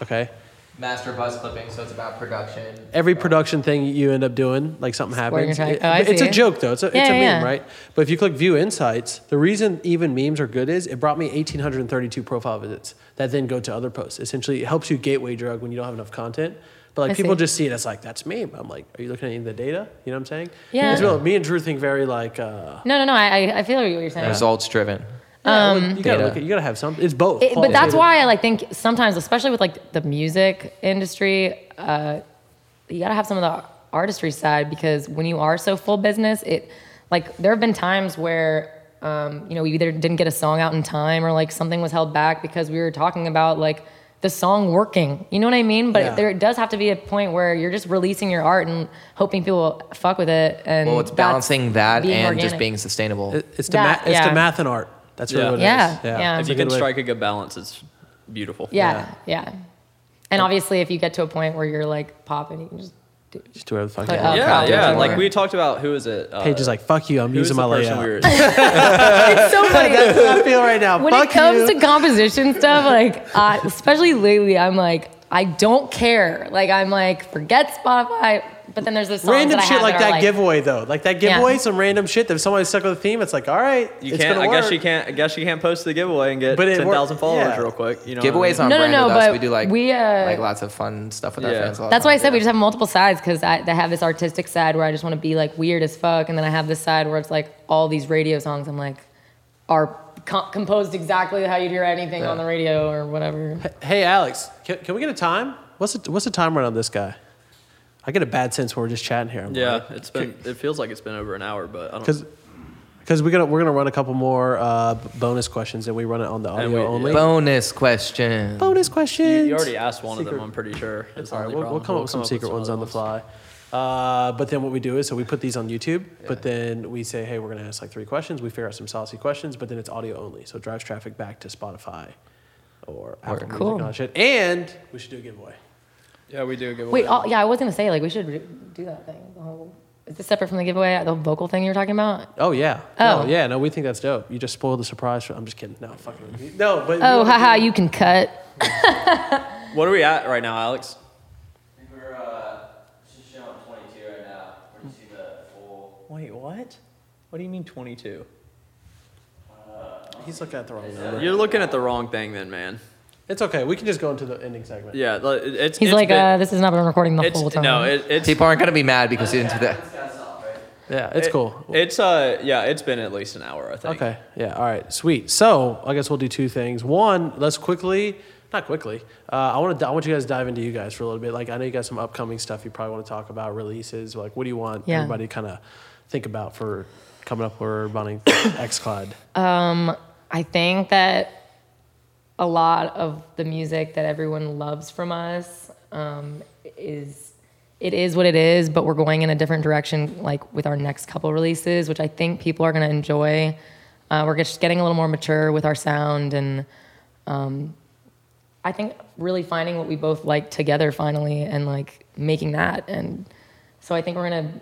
Okay. Master buzz clipping, so it's about production. Every production thing you end up doing, like something happens. track. it- Oh, I it's a joke though. It's a, it's Yeah, a meme, yeah. right? But if you click view insights, the reason even memes are good is it brought me 1,832 profile visits that then go to other posts. Essentially, it helps you gateway drug when you don't have enough content. But like I people see. just see it as like that's meme. I'm like, are you looking at any of the data? You know what I'm saying? Yeah. It's real. Me and Drew think very like. Uh, No, no, no. I I- I feel what you're saying. Results driven. Yeah, well, you gotta look at, you gotta have some. It's both. It- but that's qualitative. why I like think sometimes, especially with like the music industry, uh, you gotta have some of the artistry side because when you are so full business, it like there have been times where um, you know we either didn't get a song out in time or like something was held back because we were talking about like the song working. You know what I mean? But Yeah. there does have to be a point where you're just releasing your art and hoping people fuck with it. And Well, it's balancing that being and just being sustainable. It- it's the That- ma- it's yeah. the math and art. That's really Yeah. what it Yeah, is. yeah. If It's you a good can way- strike a good balance, it's beautiful. Yeah, yeah. And obviously, if you get to a point where you're like popping, you can just do. just do whatever the fuck. Put you up. Yeah, yeah. Like it. we talked about who is it? Uh, Paige is like, fuck you. I'm using my person layout. we were- <laughs> <laughs> It's so funny. That's what I feel right now. when fuck it comes you. to composition stuff, like uh, especially lately, I'm like, I don't care. Like I'm like, forget Spotify. But then there's this songs random that I shit have like that, that are giveaway though. Like that Yeah. giveaway, some random shit that if somebody stuck with a theme, it's like, all right, You it's can't. gonna I guess work. you can't. I guess you can't post the giveaway and get ten thousand followers yeah. real quick. You know, what I Giveaways mean? on No, no, brand no, with us. but We do like we, uh, like lots of fun stuff with our fans. a lot of That's why I times, said we just have multiple sides because I, I have this artistic side where I just want to be like weird as fuck, and then I have this side where it's like all these radio songs. I'm like, are co- composed exactly how you'd hear anything on the radio or whatever. Hey Alex, can, can we get a time? What's the, what's the time run on this guy? I get a bad sense when we're just chatting here. Yeah, it's been. It feels like it's been over an hour, but I don't. because because we're gonna we're gonna run a couple more uh, bonus questions and we run it on the audio we- only. Bonus question. bonus you, questions. you already asked one Secret- of them. I'm pretty sure. It's all right. We'll, we'll problem. come up with some secret ones other on the fly. Uh, but then what we do is, so we put these on YouTube, but then we say, hey, we're going to ask like three questions. We figure out some saucy questions, but then it's audio only. So it drives traffic back to Spotify or Apple Music Cool. and all that shit. And we should do a giveaway. Yeah, we do a giveaway. Wait, oh, yeah, I was gonna say like we should do- do that thing. The whole, is this separate from the giveaway? The vocal thing you were talking about? Oh, yeah. Oh. No, yeah. No, we think that's dope. You just spoiled the surprise. For, I'm just kidding. No, fucking. No, but. Oh, wanna haha, you can cut. <laughs> What are we at right now, Alex? We're uh, just showing 22 right now. We're just see the full. Wait, what? What do you mean 22? He's looking at the wrong number. You're looking at the wrong thing, then, man. It's okay. We can just go into the ending segment. Yeah, it's. He's it's like, been- uh, this has not been recording the it's, whole time. No, it, it's. People aren't gonna be mad because you didn't do that. This guy's right? Yeah, it's it- cool. It's uh, yeah, it's been at least an hour, I think. Okay. Yeah. All right. Sweet. So I guess we'll do two things. One, let's quickly not quickly. Uh, I want to. I want you guys to dive into you guys for a little bit. Like I know you got some upcoming stuff you probably want to talk about releases. Like what do you want Yeah. everybody kind of think about for coming up or running <coughs> X Clyde? I think that a lot of the music that everyone loves from us um, is it is what it is, but we're going in a different direction, like with our next couple releases, which I think people are going to enjoy. Uh, we're just getting a little more mature with our sound, and um, I think really finding what we both like together finally, and like making that. And so I think we're gonna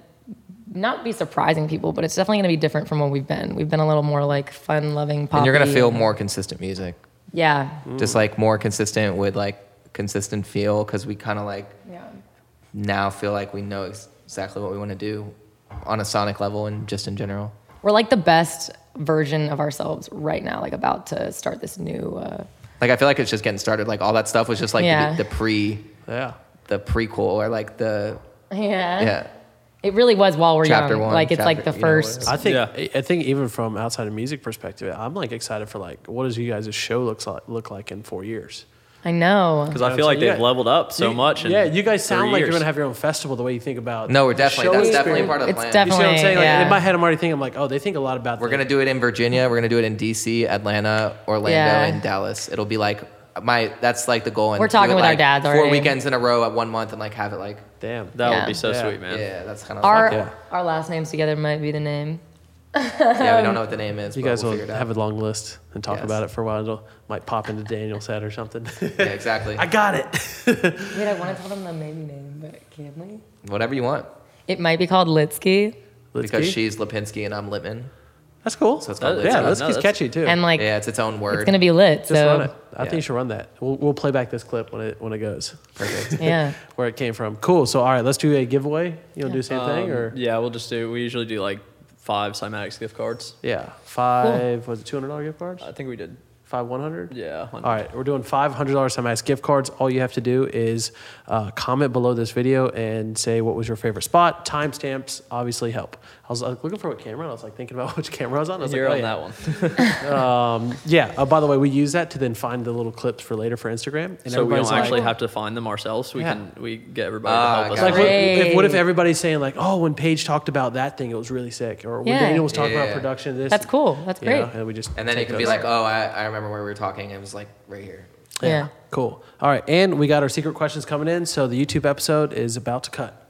not be surprising people, but it's definitely gonna be different from what we've been. We've been a little more like fun-loving, pop. And you're gonna feel more consistent music, Yeah. just like more consistent with like consistent feel, because we kind of like Yeah. now feel like we know ex- exactly what we want to do on a sonic level and just in general. We're like the best version of ourselves right now, like about to start this new. Uh, Like I feel like it's just getting started. Like all that stuff was just like Yeah. the, the pre, Yeah. the prequel or like the yeah. yeah. It really was while we're Chapter young. one, like it's like chapter- the you know, first. I think Yeah. I- I think even from outside of music perspective, I'm like excited for like what does you guys' show looks like look like in four years? I know. Because I Yeah, feel so like they've leveled up so You- much. In yeah, you guys sound three like you're years. gonna have your own festival. The way you think about No, we're definitely show that's definitely experience. part of the It's plan. You see what I'm definitely- saying? Like, yeah. in my head, I'm already thinking, I'm like, oh, they think a lot about. We're the- gonna do it in Virginia. We're gonna do it in DC, Atlanta, Orlando, Yeah. and Dallas. It'll be like my that's like the goal. And We're do talking it, with our like, dads Four already. weekends in a row at one month and like have it like Damn. That Yeah. would be so Yeah. sweet, man. yeah, that's kind of our yeah. our last names together might be the name. yeah. We don't know <laughs> what the name is. You but guys we'll will figure it out. have a long list and talk Yes. about it for a while. It'll might pop into Daniel's head or something. <laughs> yeah, exactly. I got it. Wait, I <laughs> want to tell them the baby name, but can we? Whatever you want, It might be called Litsky. Let's because keep- she's Lipinski and I'm Lipman. That's cool. So it's called That- Litsky. yeah, no, let's no, that's- catchy too. And like, yeah, it's its own word. it's going to be lit. Just so, run it. I Yeah. think you should run that. We'll, we'll play back this clip when it when it goes. Perfect. <laughs> yeah. Where it came from. Cool. So all right, let's do a giveaway. You want to do the same thing Um, or Yeah, we'll just do. We usually do like five Cymatics gift cards. yeah, five was it two hundred dollar gift cards? I think we did. Five one hundred. Yeah. All right, we're doing five hundred dollars Cymatics gift cards. All you have to do is uh, comment below this video and say what was your favorite spot. Timestamps obviously help. I was uh, looking for what camera. and I was like thinking about <laughs> which camera I was on. I was You're like, on oh, yeah. that one. <laughs> <laughs> Um, yeah. Uh, by the way, we use that to then find the little clips for later for Instagram. And so we don't actually like, have to find them ourselves. We Yeah. can we get everybody Ah, to help us. got Like, what if, what if everybody's saying like, oh, when Paige talked about that thing, it was really sick, or when Yeah. Daniel was talking about production, of this. That's cool. That's you great. know, and we just And then it take can be like, oh, I, I remember where we were talking. It was like right here. Yeah. Cool. All right, and we got our secret questions coming in, so the YouTube episode is about to cut.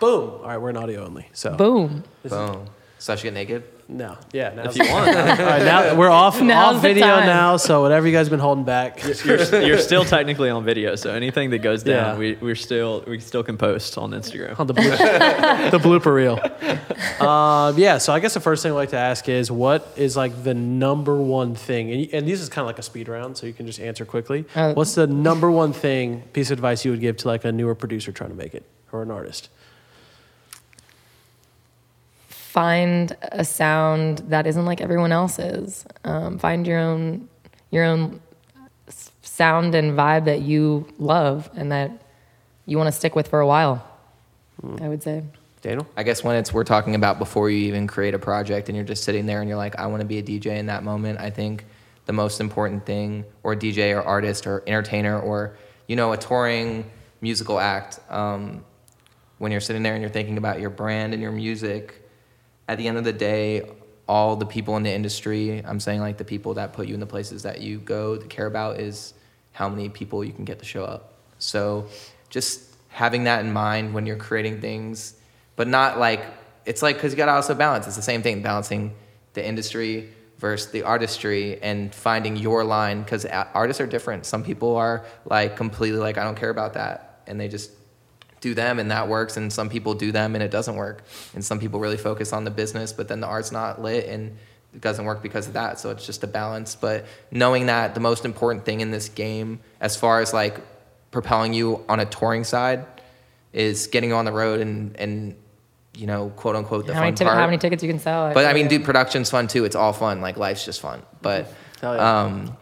Boom. All right, we're in audio only, so Boom. Boom. So I should get naked. no, yeah. Now If you want, <laughs> All right, now we're off Now's off the video time. now, so whatever you guys been holding back. you're, you're <laughs> still technically on video. So anything that goes down, Yeah. we we're still we still can post on Instagram. on the blooper, <laughs> the blooper reel. Um, yeah, so I guess the first thing I'd like to ask is what is like the number one thing, and, and this is kind of like a speed round, so you can just answer quickly. Uh, What's the number one thing piece of advice you would give to like a newer producer trying to make it or an artist? Find a sound that isn't like everyone else's. Um, find your own your own sound and vibe that you love and that you want to stick with for a while. I would say. Daniel? I guess when it's we're talking about before you even create a project and you're just sitting there and you're like, I want to be a DJ in that moment. I think the most important thing, or DJ or artist or entertainer or you know a touring musical act, um, when you're sitting there and you're thinking about your brand and your music, at the end of the day, all the people in the industry, I'm saying like the people that put you in the places that you go to care about is how many people you can get to show up. So just having that in mind when you're creating things, but not like, it's like, cause you gotta also balance. It's the same thing, balancing the industry versus the artistry and finding your line. Cause artists are different. Some people are like completely like, I don't care about that. And they just do them and that works and some people do them and it doesn't work and some people really focus on the business but then the art's not lit and it doesn't work because of that so it's just a balance but knowing that the most important thing in this game as far as like propelling you on a touring side is getting on the road and and you know quote unquote the how fun many, tic- part how many tickets you can sell? but I mean, dude, production's fun too. It's all fun. Like life's just fun. But Hell yeah. um,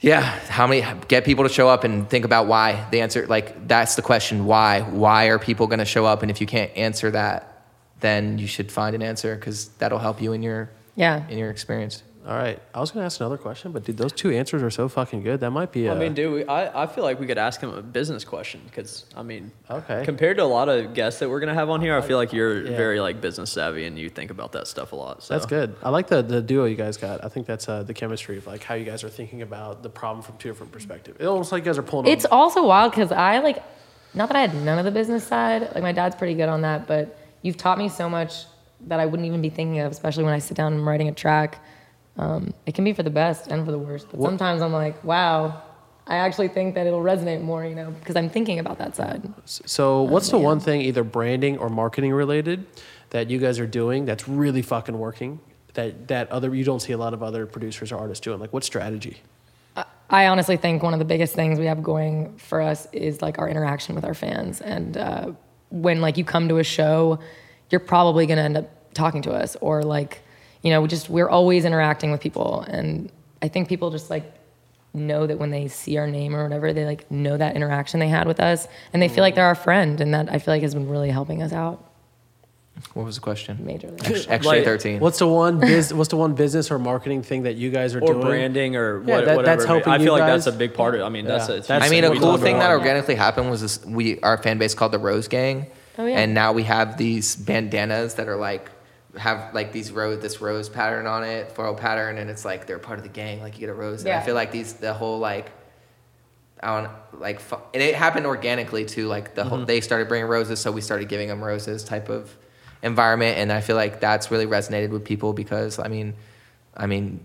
yeah, how many get people to show up and think about why? The answer, like that's the question. Why? Why are people going to show up? And if you can't answer that, then you should find an answer because that'll help you in your yeah. in your experience. All right. I was gonna ask another question, but dude, those two answers are so fucking good. That might be. I uh, mean, dude, we, I, I feel like we could ask him a business question because I mean, Okay. compared to a lot of guests that we're gonna have on here, I feel like you're Yeah. very like business savvy and you think about that stuff a lot. So That's good. I like the the duo you guys got. I think that's uh, the chemistry of like how you guys are thinking about the problem from two different perspectives. It almost like you guys are pulling. It's on, also wild because I like, not that I had none of the business side. Like my dad's pretty good on that, but you've taught me so much that I wouldn't even be thinking of, especially when I sit down and I'm writing a track. Um, it can be for the best and for the worst, but sometimes I'm like, wow, I actually think that it'll resonate more, you know, because I'm thinking about that side. so what's the man. one thing, either branding or marketing related, that you guys are doing that's really fucking working? That that other you don't see a lot of other producers or artists doing. Like what strategy? I honestly think one of the biggest things we have going for us is like our interaction with our fans. And uh, when like you come to a show, you're probably gonna end up talking to us or like, you know, we just we're always interacting with people. And I think people just like know that when they see our name or whatever, they like know that interaction they had with us, and they feel like they're our friend. And that I feel like has been really helping us out What was the question? majorly. <laughs> Extra Like, 13. What's the one biz, <laughs> What's the one business or marketing thing that you guys are or doing? branding or Yeah, what, that- whatever. that's helping I you feel like guys. that's a big part of. it. I mean, that's Yeah, a. that's- I mean, a cool talked thing that organically happened was this, we our fan base called the Rose Gang, Oh, yeah. and now we have these bandanas that are like have like these rose this rose pattern on it, floral pattern, and it's like they're part of the gang. Like you get a rose. And I feel like these the whole like. I don't like, fu- and it happened organically too. Like the Mm-hmm. whole, they started bringing roses, so we started giving them roses type of environment, and I feel like that's really resonated with people because I mean, I mean,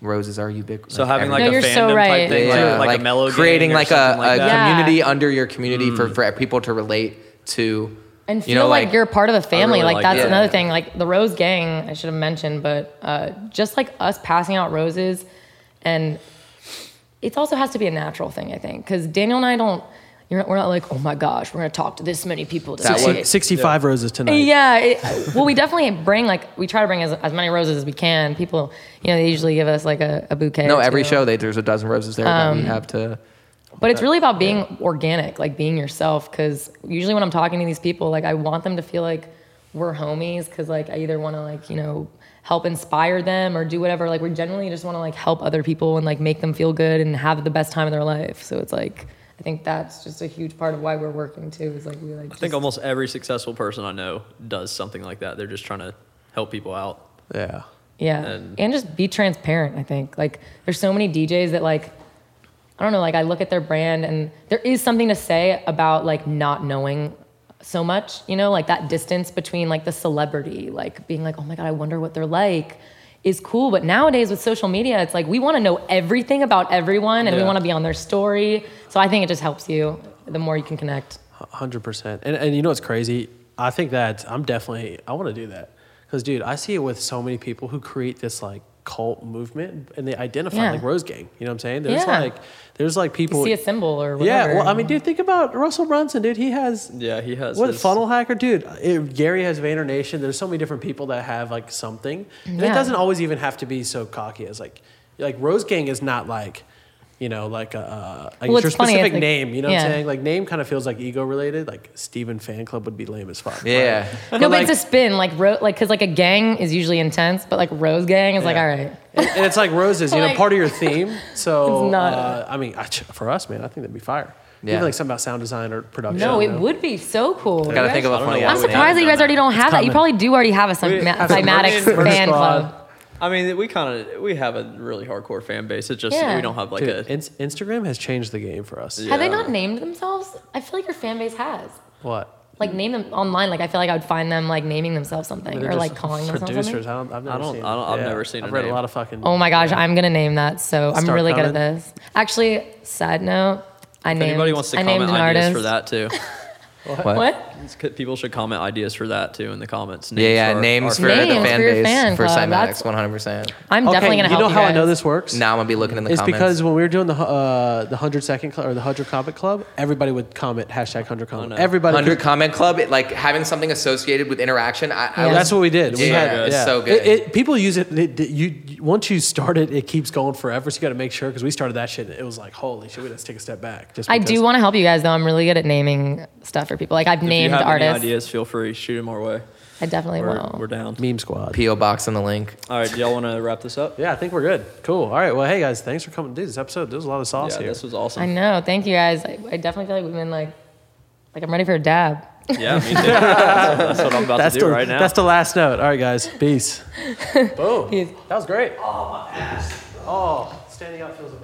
roses are ubiquitous. So having like No, a you're fandom so right. type thing, Yeah, like, like, a mellow creating gang or like a, something like a that. Yeah. community under your community for, for people to relate to and feel you know like, like you're part of the family. really like, like that's that. another Yeah. thing. Like the Rose Gang, I should have mentioned, but uh, just like us passing out roses, and it also has to be a natural thing, I think, because Daniel and I don't. You're not, we're not like, oh my gosh, we're gonna talk to this many people. That today." would- 65 roses tonight. Yeah, it, well, we definitely bring like we try to bring as, as many roses as we can. People, you know, they usually give us like a, a bouquet. no every two. show they, there's a dozen roses there that we have to But it's really about being organic, like being yourself. Because usually when I'm talking to these people, like I want them to feel like we're homies. Because like I either want to like you know help inspire them or do whatever. Like we generally just want to like help other people and like make them feel good and have the best time of their life. So it's like I think that's just a huge part of why we're working too. Is like we like. I think almost every successful person I know does something like that. They're just trying to help people out. Yeah. Yeah. And- And, just be transparent, I think. Like there's so many DJs that like I don't know, like I look at their brand and there is something to say about like not knowing so much, you know, like that distance between like the celebrity, like being like, "Oh my god, I wonder what they're like." is cool, but nowadays with social media, it's like we want to know everything about everyone and we want to be on their story. So I think it just helps you the more you can connect. Hundred percent. And and you know what's crazy? I think that I'm definitely I want to do that because dude, I see it with so many people who create this like cult movement and they identify Yeah. like Rose Gang. You know what I'm saying? There's Yeah. like there's like You people. see a symbol or yeah. Well, I mean, dude, think about Russell Brunson, dude. He has Yeah, he has. what his- funnel hacker, dude. It, Gary has Vayner Nation. There's so many different people that have like something, and it doesn't always even have to be so cocky as like like Rose Gang is not like. You know, like a, uh, like Well, your it's funny, specific like- name. You know what. I'm saying? Like name kind of feels like ego related. Like Steven Fan Club would be lame as fuck. yeah no, but like- it's a spin, like ro- like because like a gang is usually intense, but like Rose Gang is like all right. and, and it's like roses, you know, Like- part of your theme. <laughs> So, It's not- uh, I mean, I, for us, man, I think that'd be fire. Yeah. Even like something about sound design or production. No, it know? would be so cool. gotta think of I a funny why I'm surprised that you guys already don't have that. You probably do already have a We Cym- have some Cymatics merch fan club. I mean, we kind of we have a really hardcore fan base. It's just Yeah. we don't have like Dude, a. Ins- Instagram has changed the game for us. Have they Yeah. not named themselves? I feel like your fan base has. What? Like name them online. Like I feel like I would find them like naming themselves something They're or like just calling themselves producers. something. I don't. I've never don't- seen. I don't- I've yeah. never seen I've a read a lot of fucking. Oh my gosh, I'm gonna name that. So I'm Start really good at coming. this. Actually, side note, I If named. anybody wants to I named comment an ideas artist. for that too, <laughs> what? What? It's good- people should comment ideas for that too in the comments. yeah yeah for names our for Names the fan your base fan for club. cymatics 100% I'm Okay, definitely gonna help you help know how I guys. know this works? now i'm gonna be looking in the comments. It's comments because when we were doing the uh, the hundred second club or the hundred comment club, everybody would comment hashtag hundred comment. no. Everybody. 100 comment club it, like having something associated with interaction I, I Yeah. was- That's what we did. We Yeah, had it's yeah. so good. It, it, people use it, it- it- You once you start it, it keeps going forever. So you got to make sure because we started that shit. It was like, holy shit, we got to take a step back. Just I do want to help you guys though. I'm really good at naming stuff for people. Like I've If you named have any artists. ideas, feel free shoot them our way. I definitely We're, will. we're down. Meme squad. PO box in the link. All right, do y'all want to wrap this up? Yeah, I think we're good. Cool. All right. Well, hey guys, thanks for coming. Dude, this episode, there was a lot of sauce Yeah, here. this was awesome. I know. Thank you guys. I, I definitely feel like we've been like, like I'm ready for a dab. Yeah, me too. that's, <laughs> that's what I'm about that's to do the, right now. That's the last note. All right, guys. Peace. <laughs> Boom. Peace. That was great. Oh, my ass. Oh, standing up feels amazing.